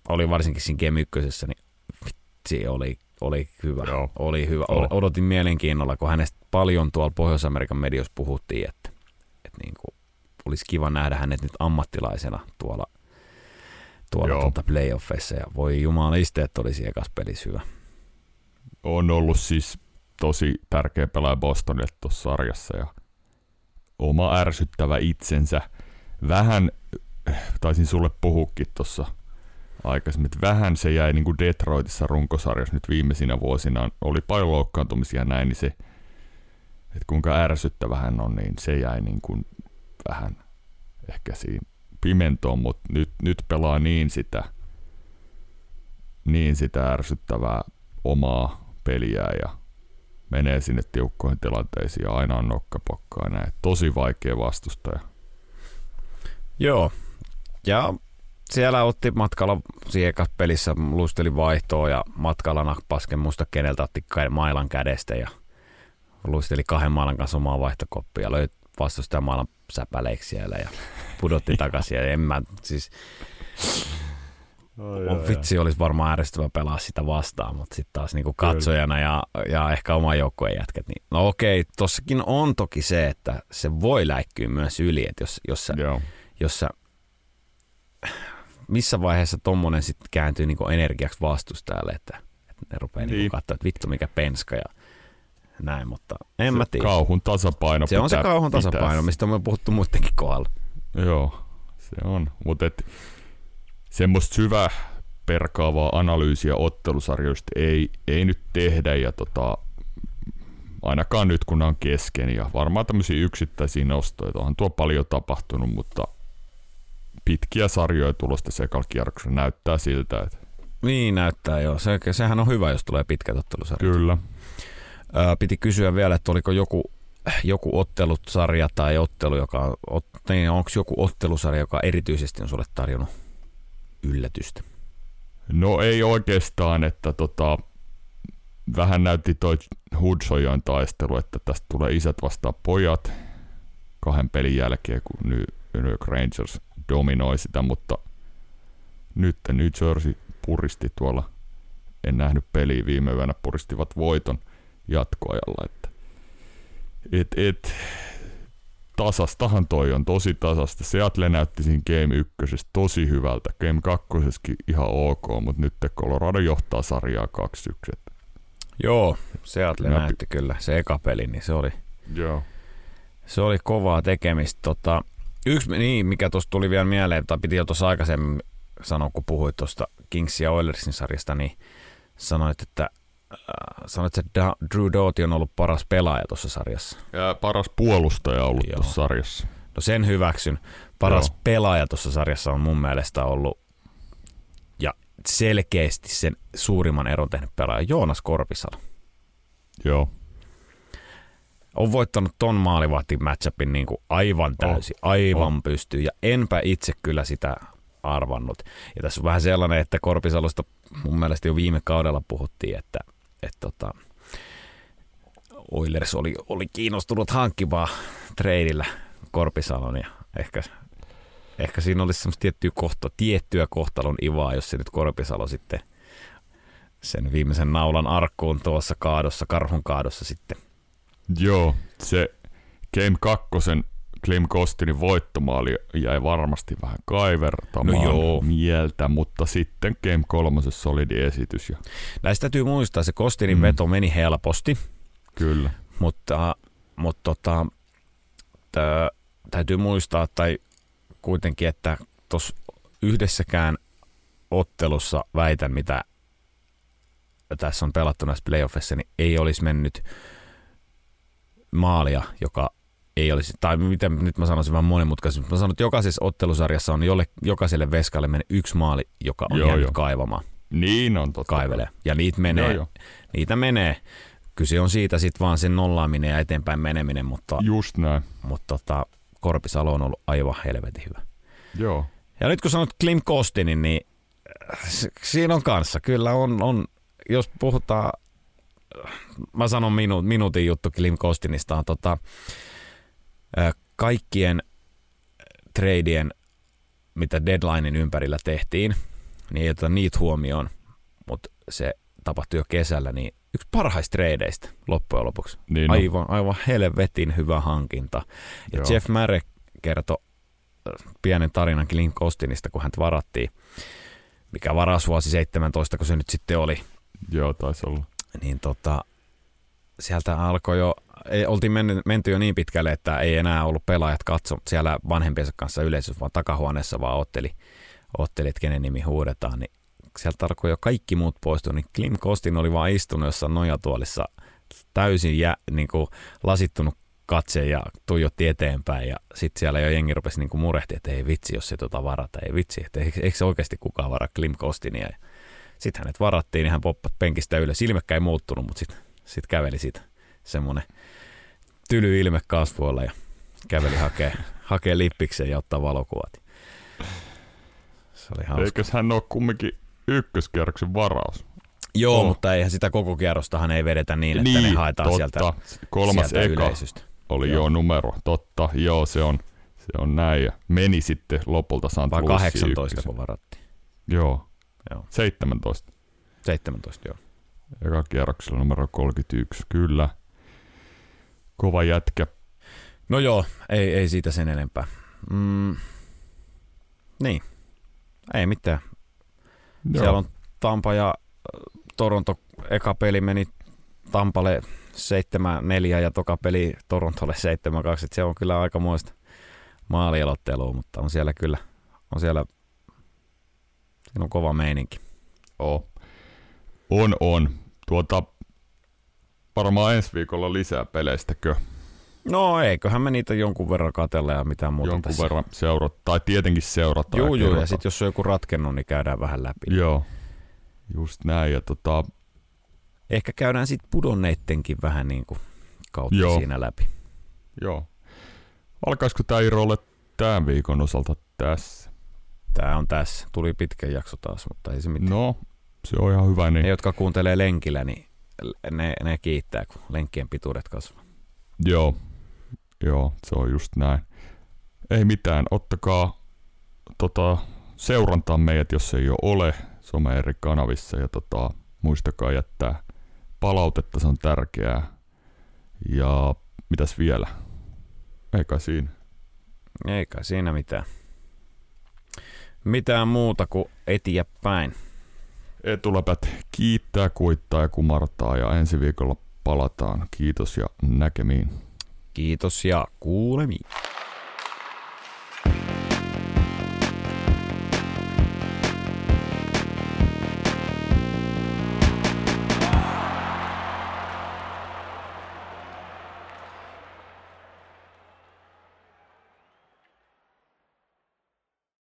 oli varsinkin siinä Game 1, niin vitsi oli, oli hyvä. Joo. Oli hyvä. Joo. Odotin mielenkiinnolla, kun hänestä paljon tuolla Pohjois-Amerikan mediossa puhuttiin, että, että niin kuin, olisi kiva nähdä hänet nyt ammattilaisena tuolla, tuolla tuota playoffeissa. Ja voi jumaliste, että olisi ekas pelissä hyvä on ollut siis tosi tärkeä pelaaja Bostonille tuossa sarjassa ja oma ärsyttävä itsensä. Vähän, taisin sulle puhukin tuossa aikaisemmin, vähän se jäi niin kuin Detroitissa runkosarjassa nyt viimeisinä vuosina. Oli paljon loukkaantumisia näin, niin se, että kuinka ärsyttävä hän on, niin se jäi niin kuin vähän ehkä siinä pimentoon, mutta nyt, nyt pelaa niin sitä, niin sitä ärsyttävää omaa peliä ja menee sinne tiukkoihin tilanteisiin ja aina on nokkapokkaa näin. Tosi vaikea vastustaja. Joo, ja siellä otti matkalla siihen pelissä, luisteli vaihtoa ja matkalla nappasken muista keneltä otti mailan kädestä ja luisteli kahden mailan kanssa omaa vaihtokoppia, löi vastustajan mailan säpäleiksi siellä ja pudotti takaisin. Ja en mä, siis, Oh, joo, vitsi olisi varmaan ärsyttävä pelaa sitä vastaan, mutta sitten taas niinku katsojana ja, ja ehkä oma joukkueen jätkät, niin no okei, tossakin on toki se, että se voi läikkyä myös yli, että jos, jos, sä, jos sä, missä vaiheessa tommonen sitten kääntyy niinku energiaksi vastustajalle, että, että ne rupeaa niin. niinku katsoa, että vittu mikä penska ja näin, mutta en se mä tiedä. Kauhun tasapaino Se on se kauhun tasapaino, pitäisi. mistä on puhuttu muidenkin kohdalla. Joo, se on, mutta semmoista syvää perkaavaa analyysiä ottelusarjoista ei, ei nyt tehdä ja tota, ainakaan nyt kun on kesken ja varmaan tämmöisiä yksittäisiä nostoja, onhan tuo paljon tapahtunut, mutta pitkiä sarjoja tulosta sekalla näyttää siltä, että niin näyttää joo. Se, sehän on hyvä, jos tulee pitkät ottelusarjat. Kyllä. Ää, piti kysyä vielä, että oliko joku, joku ottelusarja tai ottelu, joka, ot, niin, onko joku ottelusarja, joka erityisesti on sulle tarjonnut yllätystä? No ei oikeastaan, että tota, vähän näytti toi Hudsojan taistelu, että tästä tulee isät vastaan pojat kahden pelin jälkeen, kun New York Rangers dominoi sitä, mutta nyt New Jersey puristi tuolla, en nähnyt peliä viime yönä, puristivat voiton jatkoajalla, että et, et, tasastahan toi on, tosi tasasta. Seattle näytti siinä Game 1 tosi hyvältä, Game 2 ihan ok, mutta nyt Colorado johtaa sarjaa 2-1. Joo, Seattle Näpi. näytti kyllä, se eka peli, niin se oli, Joo. se oli kovaa tekemistä. Tota, yksi, niin, mikä tuossa tuli vielä mieleen, tai piti jo tuossa aikaisemmin sanoa, kun puhuit tuosta Kings ja Oilersin sarjasta, niin sanoit, että Äh, sanoit, että Drew Doughty on ollut paras pelaaja tuossa sarjassa. Ja paras puolustaja ollut tuossa sarjassa. No sen hyväksyn. Paras Joo. pelaaja tuossa sarjassa on mun mielestä ollut ja selkeästi sen suurimman eron tehnyt pelaaja Joonas Korpisalo. Joo. On voittanut ton maalivahti matchupin niin kuin aivan täysin, oh. aivan oh. pystyy ja enpä itse kyllä sitä arvannut. Ja tässä on vähän sellainen, että Korpisalosta mun mielestä jo viime kaudella puhuttiin, että että tota, Oilers oli, oli kiinnostunut hankkimaan treidillä Korpisalon ja ehkä, ehkä siinä olisi semmoista tiettyä, kohta, tiettyä kohtalon ivaa, jos se nyt Korpisalo sitten sen viimeisen naulan arkkuun tuossa kaadossa, karhun kaadossa sitten. Joo, se Game 2 Klim Kostinin voittomaali jäi varmasti vähän kaivertamaan no joo. mieltä, mutta sitten Game 3 solidi esitys. Ja... Näistä täytyy muistaa, se Kostinin mm. veto meni helposti. Kyllä. Mutta, mutta tota, tää, täytyy muistaa, tai kuitenkin, että tuossa yhdessäkään ottelussa väitän, mitä tässä on pelattu näissä playoffissa, niin ei olisi mennyt maalia, joka ei olisi, tai miten nyt mä sanoisin vähän monimutkaisesti, mä sanon, että jokaisessa ottelusarjassa on jolle, jokaiselle veskalle mennyt yksi maali, joka on joo, jäänyt jo. kaivamaan. Niin on totta. Kaivelee. Ja niitä menee, joo, joo. niitä menee. Kyse on siitä sitten vaan sen nollaaminen ja eteenpäin meneminen, mutta, Just näin. mutta tota, Korpisalo on ollut aivan helvetin hyvä. Joo. Ja nyt kun sanot Klim Kostinin, niin siinä on kanssa. Kyllä on, on jos puhutaan, mä sanon minu, minuutin juttu Klim Kostinista on tota, kaikkien treidien, mitä deadlinein ympärillä tehtiin, niin ei oteta niitä huomioon, mutta se tapahtui jo kesällä, niin yksi parhaista treideistä loppujen lopuksi. Niin aivan, aivan helvetin hyvä hankinta. Ja Joo. Jeff Marek kertoi pienen tarinan Clint Costinista, kun hän varattiin, mikä varasvuosi 17, kun se nyt sitten oli. Joo, taisi olla. Niin tota, sieltä alkoi jo, ei, oltiin menty, menty jo niin pitkälle, että ei enää ollut pelaajat katso siellä vanhempiensa kanssa yleisössä, vaan takahuoneessa vaan otteli, otteli että kenen nimi huudetaan, niin sieltä alkoi jo kaikki muut poistua, niin Klim Kostin oli vaan istunut jossain nojatuolissa täysin jä, niin kuin lasittunut katse ja tuijotti eteenpäin ja sitten siellä jo jengi rupesi niin murehti, että ei vitsi, jos se tota varata, ei vitsi, että eikö, eikö se oikeasti kukaan vara Klim Kostinia. Sitten hänet varattiin, niin hän poppat penkistä ylös. Silmekkä ei muuttunut, mutta sitten sit käveli siitä semmoinen tyly ilme kasvoilla ja käveli hakee, hakee lippikseen ja ottaa valokuvat. Se oli hauska. Eikös hän ole kumminkin ykköskierroksen varaus? Joo, oh. mutta eihän sitä koko kierrostahan ei vedetä niin, että niin, ne haetaan totta. sieltä, Kolmas sieltä eka yleisöstä. oli joo. jo numero, totta, joo se on, se on näin ja meni sitten lopulta St. Vai 18 kun varattiin. Joo, joo. 17. 17, joo. Eka kierroksella numero 31, kyllä. Kova jätkä. No joo, ei, ei siitä sen enempää. Mm, niin, ei mitään. Joo. Siellä on Tampa ja Toronto eka peli meni Tampalle 7-4 ja toka peli Torontolle 7-2. Se on kyllä aika muista maalielottelua, mutta on siellä kyllä, on siellä, siinä on kova meininki. Oh. On, on. Tuota, varmaan ensi viikolla lisää peleistäkö? No eiköhän me niitä jonkun verran katella ja mitään muuta Jonkun tässä. verran seurata, tai tietenkin seurata. Joo, joo, ja sitten jos on joku ratkennut, niin käydään vähän läpi. Joo, just näin. Ja tota... Ehkä käydään sitten pudonneittenkin vähän niin kuin kautta joo. siinä läpi. Joo. Alkaisiko tämä Iro olla tämän viikon osalta tässä? Tämä on tässä. Tuli pitkä jakso taas, mutta ei se mitään. No, se on ihan hyvä. Niin... Ne, jotka kuuntelee lenkillä, niin ne, ne kiittää, kun lenkkien pituudet kasvaa. Joo, joo, se on just näin. Ei mitään, ottakaa tota, seurantaa meidät, jos ei jo ole some eri kanavissa ja tota, muistakaa jättää palautetta, se on tärkeää. Ja mitäs vielä? Eikä siinä. Eikä siinä mitään. Mitään muuta kuin etiä päin. Etuläpät kiittää, kuittaa ja kumartaa ja ensi viikolla palataan. Kiitos ja näkemiin. Kiitos ja kuulemiin.